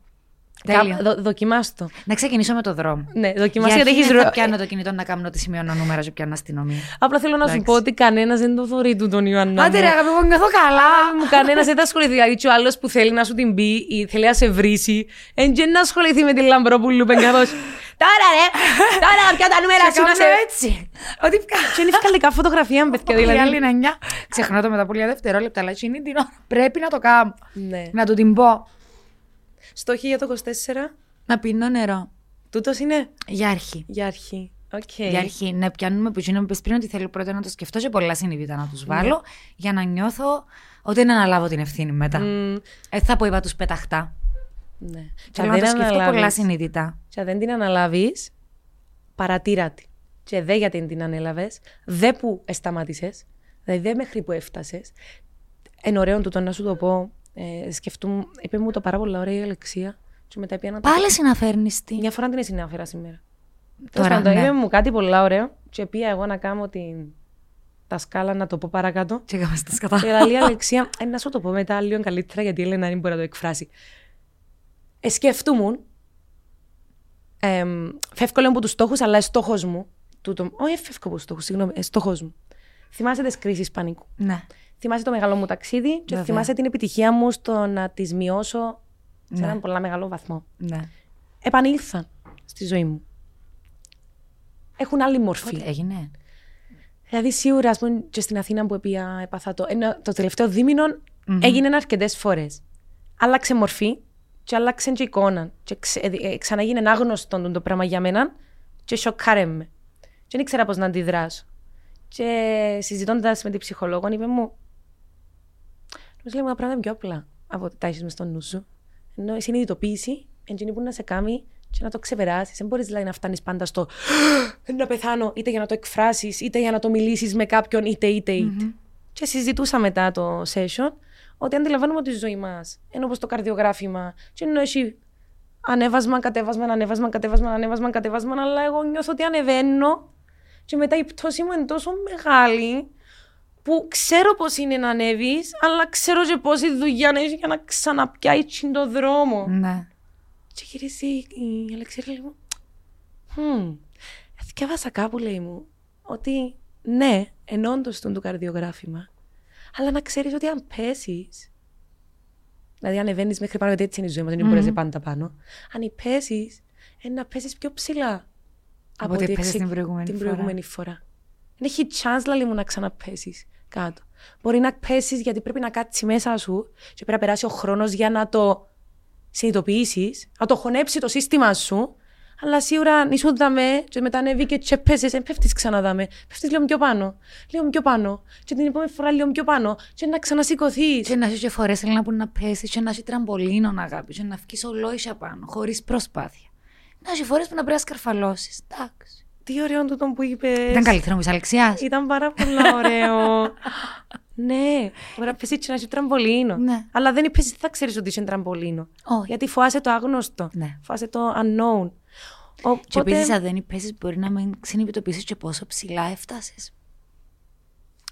Τέλειο. Δο, δοκιμάσ' το. Να ξεκινήσω με το δρόμο. Ναι, δοκιμάσ' Για γιατί αρχή έχεις δεν θα ρο- πιάνω το κινητό να κάνω ότι σημειώνω νούμερα και πιάνω αστυνομία. Απλά θέλω να σου Εντάξει. πω ότι κανένας δεν το θωρεί του τον Ιωάννα. Άντε μου. ρε αγάπη μου, νιώθω καλά. μου κανένας δεν θα ασχοληθεί. Δηλαδή, και ο άλλος που θέλει να σου την πει ή θέλει να σε βρήσει, δεν και να ασχοληθεί με τη Λαμπρόπουλου πεντάδο. Τώρα ρε! Τώρα πια τα νούμερα Και σου να σε. κάνω έτσι. Ότι Και είναι ευκαλικά φωτογραφία, παιδιά. η άλλη Δηλαδή. είναι εννιά. Ξεχνώ το μετά από λίγα δευτερόλεπτα, αλλά εκείνη την ώρα πρέπει να το κάνω. Ναι. Να του την πω. Στόχοι για το 24. Να πίνω νερό. Τούτος είναι; Για αρχή. για αρχή. Οκ. Για αρχή, να πιάνουμε που εκείνο που πες πριν ότι θέλω πρώτα να το σκεφτώ και πολλά συνειδητά να τους βάλω για να νιώθω ότι δεν αναλάβω την ευθύνη μετά. Μμ, Ε, θα πω είπα τους πεταχτά. Ναι. Και Θέλω αν να το δεν σκεφτώ πολλά αναλάβεις- συνειδητά. Και αν δεν την αναλάβεις, παρατήρα τη. Και δε γιατί δεν την ανέλαβες, δε που σταμάτησε, δηλαδή δε μέχρι που έφτασες. Εν ωραίο τούτο να σου το πω. Ε, σκεφτούν, είπε μου το πάρα πολλά ωραία η Αλεξία. Και μετά πήγα να το Πάλι συναφέρνεις τι. Μια φορά την συνάφερα σήμερα. Τώρα, Τώρα, ναι. ναι. είπε μου κάτι πολύ ωραίο και πήγα εγώ να κάνω την... τα σκάλα να το πω παρακάτω. Και έκαμε στα σκατά. Και λέει η Αλεξία, ε, να σου το πω μετά λίγο καλύτερα γιατί η Έλενα δεν μπορεί να το εκφράσει. Ε, σκεφτούμουν, ε, φεύγω λίγο από τους στόχους, αλλά στόχος μου, τούτο, όχι φεύγω από τους στόχους, συγγνώμη, ε, στόχος μου. Θυμάσαι τις κρίσεις πανικού; Ναι. Θυμάσαι το μεγάλο μου ταξίδι και Βέβαια. θυμάσαι την επιτυχία μου στο να τις μειώσω σε Ναι. έναν πολλά μεγάλο βαθμό. ναι. Επανήλθαν στη ζωή μου. Έχουν άλλη μορφή. Πότε έγινε. Δηλαδή, σίγουρα, ας πούμε, και στην Αθήνα που έπια έπαθα το, ενώ το τελευταίο δίμηνο έγινε αρκετές φορές. Άλλαξε μορφή και άλλαξε και εικόνα. Και ξε, ε, ε, ξαναγίνει άγνωστο το πράγμα για μένα και σοκάρε με. Και δεν ήξερα πώς να αντιδράσω. Και συζητώντας με την ψυχολόγο, είπε μου, Νομίζω λέει μου τα πράγματα πιο απλά από ότι τα έχεις μες στο νου σου. Ενώ η συνειδητοποίηση, εντζήνη που να σε κάνει και να το ξεπεράσεις. Δεν μπορείς δηλαδή να φτάνεις πάντα στο να πεθάνω, είτε για να το εκφράσεις, είτε για να το μιλήσεις με κάποιον, είτε, είτε, είτε. Και συζητούσα μετά το session ότι αντιλαμβάνομαι ότι η ζωή μας είναι όπως το καρδιογράφημα. Και ενώ έχει ανέβασμα, κατέβασμα, ανέβασμα, κατέβασμα, ανέβασμα, κατέβασμα, αλλά εγώ νιώθω ότι ανεβαίνω και μετά η πτώση μου είναι τόσο μεγάλη που ξέρω πώς είναι να ανέβεις, αλλά ξέρω και πόση δουλειά να έχεις για να ξαναπιάσεις τον δρόμο. Ναι. Και γυρίζει η Αλεξία λέει μου, «Χμ, Θυκεύασα κάπου, λέει μου, ότι ναι, εν όντως τον το καρδιογράφημα, αλλά να ξέρεις ότι αν πέσεις, δηλαδή αν ανεβαίνεις μέχρι πάνω, γιατί έτσι είναι η ζωή μας, δεν μπορείς πάντα πάνω, αν πέσεις, ε, να πέσεις πιο ψηλά Από ό,τι έπεσες εξε- την προηγούμενη την φορά. προηγούμενη φορά. Δεν έχει chance, λέει μου, να ξαναπέσεις κάτω. Μπορεί να πέσεις γιατί πρέπει να κάτσεις μέσα σου και πρέπει να περάσει ο χρόνος για να το συνειδητοποιήσεις, να το χωνέψει το σύστημα σου, αλλά σίγουρα αν ήσουν δαμέ, και μετά ανέβει και τζι έππεσες, δεν πέφτεις ξανά δαμέ. Πέφτεις λίγο πιο πάνω, λίγο πιο πάνω, και την επόμενη φορά λίγο πιο πάνω, και να ξανασηκωθείς. Και να έχει και φορές θέλει να που να πέσεις, και να έχει τραμπολίνο αγάπη, και να βγει ολόισα πάνω, χωρίς προσπάθεια. Να έχει φορές που να πρέπει να σκαρφαλώσεις. Εντάξει. Τι ωραίο τούτο που είπες. Ήταν καλύτερο με Αλεξιά. Ήταν πάρα πολύ ωραίο. ναι, μπορεί να πέσει και να έχει τραμπολίνο. Ναι. Αλλά δεν είπες, δεν θα ξέρεις ότι είσαι τραμπολίνο. Όχι. Γιατί φοάσαι το άγνωστο. Ναι. Φοάσαι το unknown. Οπότε, Και επίση, αν δεν πέσει, μπορεί να μην συνειδητοποιήσεις και πόσο ψηλά έφτασες.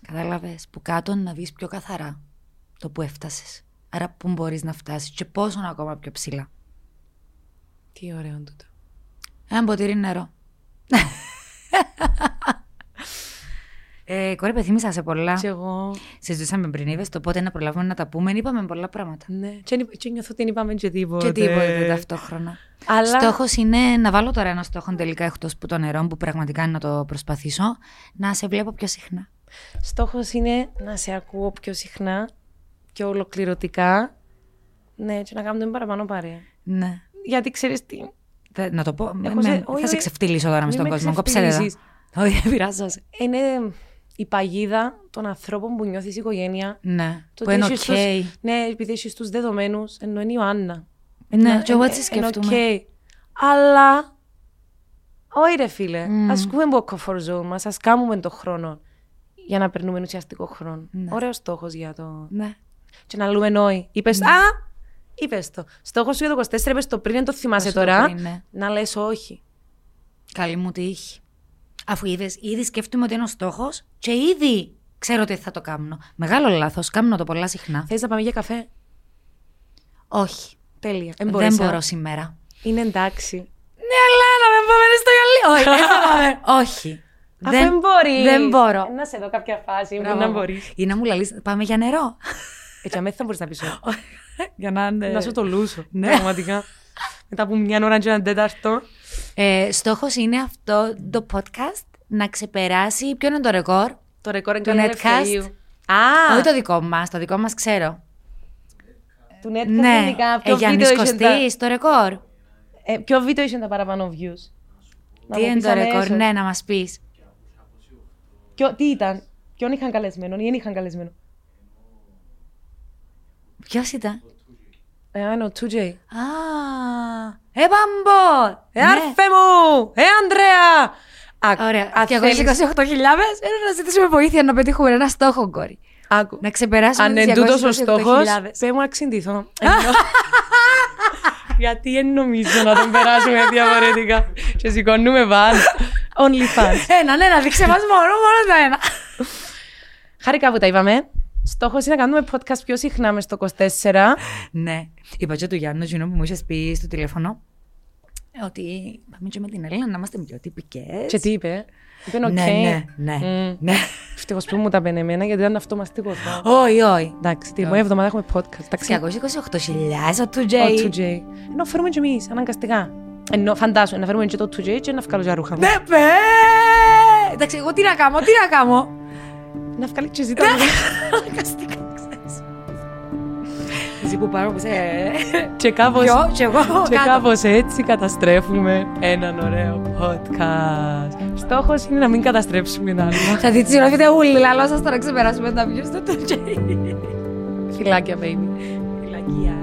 Κατάλαβες. Που κάτω να δεις πιο καθαρά το που έφτασες. Άρα, πού μπορείς να φτάσεις και πόσο ακόμα πιο ψηλά. Τι ωραίο τούτο. Ένα ποτήρι νερό. Ε, κόρη, πεθύμησα σε πολλά. Και εγώ. Συζητούσαμε πριν, είδες το πότε να προλάβουμε να τα πούμε. Είπαμε πολλά πράγματα. Ναι. Και, δεν- και νιώθω ότι δεν είπαμε και τίποτε. Και τίποτε ταυτόχρονα. Αλλά- Στόχος είναι να βάλω τώρα ένα στόχο τελικά εκτός που το νερό, που πραγματικά είναι να το προσπαθήσω, να σε βλέπω πιο συχνά. Στόχος είναι να σε ακούω πιο συχνά, πιο ολοκληρωτικά. Ναι, και να κάνουμε παραπάνω παρέα. Ναι. Γιατί ξέρεις τι. Θε- να το πω. με- Έχω με- σε- θα όχι, σε όχι. ξεφτύλισω τώρα με Μη στον με κόσμο. Κόψε τα. ξεφτυλίσεις. Όχι, δεν πειράζω. σε. Είναι η παγίδα των ανθρώπων που νιώθεις η οικογένεια. Ναι. Το Που ότι είναι έχεις οκ. τους- ναι, επειδή έχει του δεδομένους, ενώ είναι η Ιωάννα. Ναι, Ενώ- και εγώ ε- έτσι ε- είναι σκέφτομαι. οκ. Αλλά. Όχι, ρε φίλε. Μμ. Α βγούμε από το comfort zone μας, ας κάνουμε τον χρόνο για να περνούμε ουσιαστικό χρόνο. Ναι. Ωραίος στόχος για το. Ναι. Και να λέμε no. Είπες, Α! Είπες το. Στόχος σου για το 24, είπες το πριν, δεν το θυμάσαι Όσο το τώρα. πριν, ναι. Να λες όχι. Καλή μου τύχη. Αφού είδες, ήδη σκέφτομαι ότι είναι ο στόχος και ήδη ξέρω ότι θα το κάνω. Μεγάλο λάθος. Κάνω το πολλά συχνά. Θες να πάμε για καφέ; Όχι. Τέλεια. Δεν μπορείς, α; μπορώ σήμερα. Είναι εντάξει. Ναι, αλλά να με πάμε στο γυαλί. Όχι, δεν θα πάμε. Όχι. Αφού δεν μπορεί. Δεν μπορώ. Να σε δω κάποια φάση που Μπράβο. να μπορείς. Ή να μου λαλείς, πάμε για νερό. Έτσι, αμέσως θα μπορείς να πεις. για να είναι... Να σου το λούσω. Ναι, πραγματικά. Μετά από μια ώρα και ένα τέταρτο. Ε, στόχος είναι αυτό το podcast να ξεπεράσει. Ποιο είναι το ρεκόρ; Το ρεκόρ είναι Του κανένα Netcast. ελευθερίου. Α, Όχι το δικό μας, το δικό μας ξέρω. του Netcast ναι, γενικά. ε, Ποιο Γιάννης βίντεο είχε τα- Κωστής, το ρεκόρ. ε, Ποιο βίντεο είχε τα παραπάνω views; Να Τι μου είναι πεις το ρεκόρ, αμέσως. ναι, να μας πεις. Ποιο- Τι ήταν, ποιον είχαν καλεσμένο ή δεν είχαν καλεσμένο. Ποιος ήταν; Ε, είναι ο 2J. Α, ε, Μπαμπο! Ε, Ναι. άρφε μου! Ε, Ανδρέα! Α, Ωραία. αν Και εγώ θέλεις- 28.000, έλα να ζητήσουμε βοήθεια να πετύχουμε ένα στόχο, κόρη. Άκου. Να ξεπεράσουμε Αν τις είναι τούτος ο 228.000. στόχος, πέ μου να ξυντηθώ. Ενώ- Γιατί δεν νομίζω να τον περάσουμε διαφορετικά. Και σηκώνουμε πάνω. Only fans. Ένα, ναι, να δείξε μας μόνο, μόνο το ένα. Χάρηκα που τα είπαμε. Στόχος είναι να κάνουμε podcast πιο συχνά μες στο 24. Ναι. Είπα και του Γιάννου, εκείνο που μου είχες πει στο τηλέφωνο, ότι πάμε και με την Έλληνα να είμαστε πιο τυπικές. Και τι είπε; Είπε οκ. Ναι, ναι, ναι. Μμ. ναι. Ευτυχώς που μου τα πένε εμένα γιατί ήταν αυτομαστικός. Όχι, όχι. Εντάξει, την επόμενη εβδομάδα έχουμε podcast. Εντάξει. 228.000 ο 2J. Ο 2J. Ενώ φέρουμε και εμείς, αναγκαστικά. Ενώ φαντάσου, να φέρουμε και το 2J και να βγάλω και ρούχα μου. Ναι, παι! Εντάξει, εγώ τι να κάνω, τι να κάνω. Να βγάλει και εσύ τα Αναγκαστικά, ξέρεις. Εσύ που πάρω που σε... Και κάπως, Ποιο, και εγώ και κάτω. κάπως έτσι καταστρέφουμε έναν ωραίο podcast. Στόχος είναι να μην καταστρέψουμε τα άλλα. Θα δείτε συγγνώμη, ούλη, λαλό σας τώρα ξεπεράσουμε τα views του 2J. Φιλάκια, baby. Φυλακία.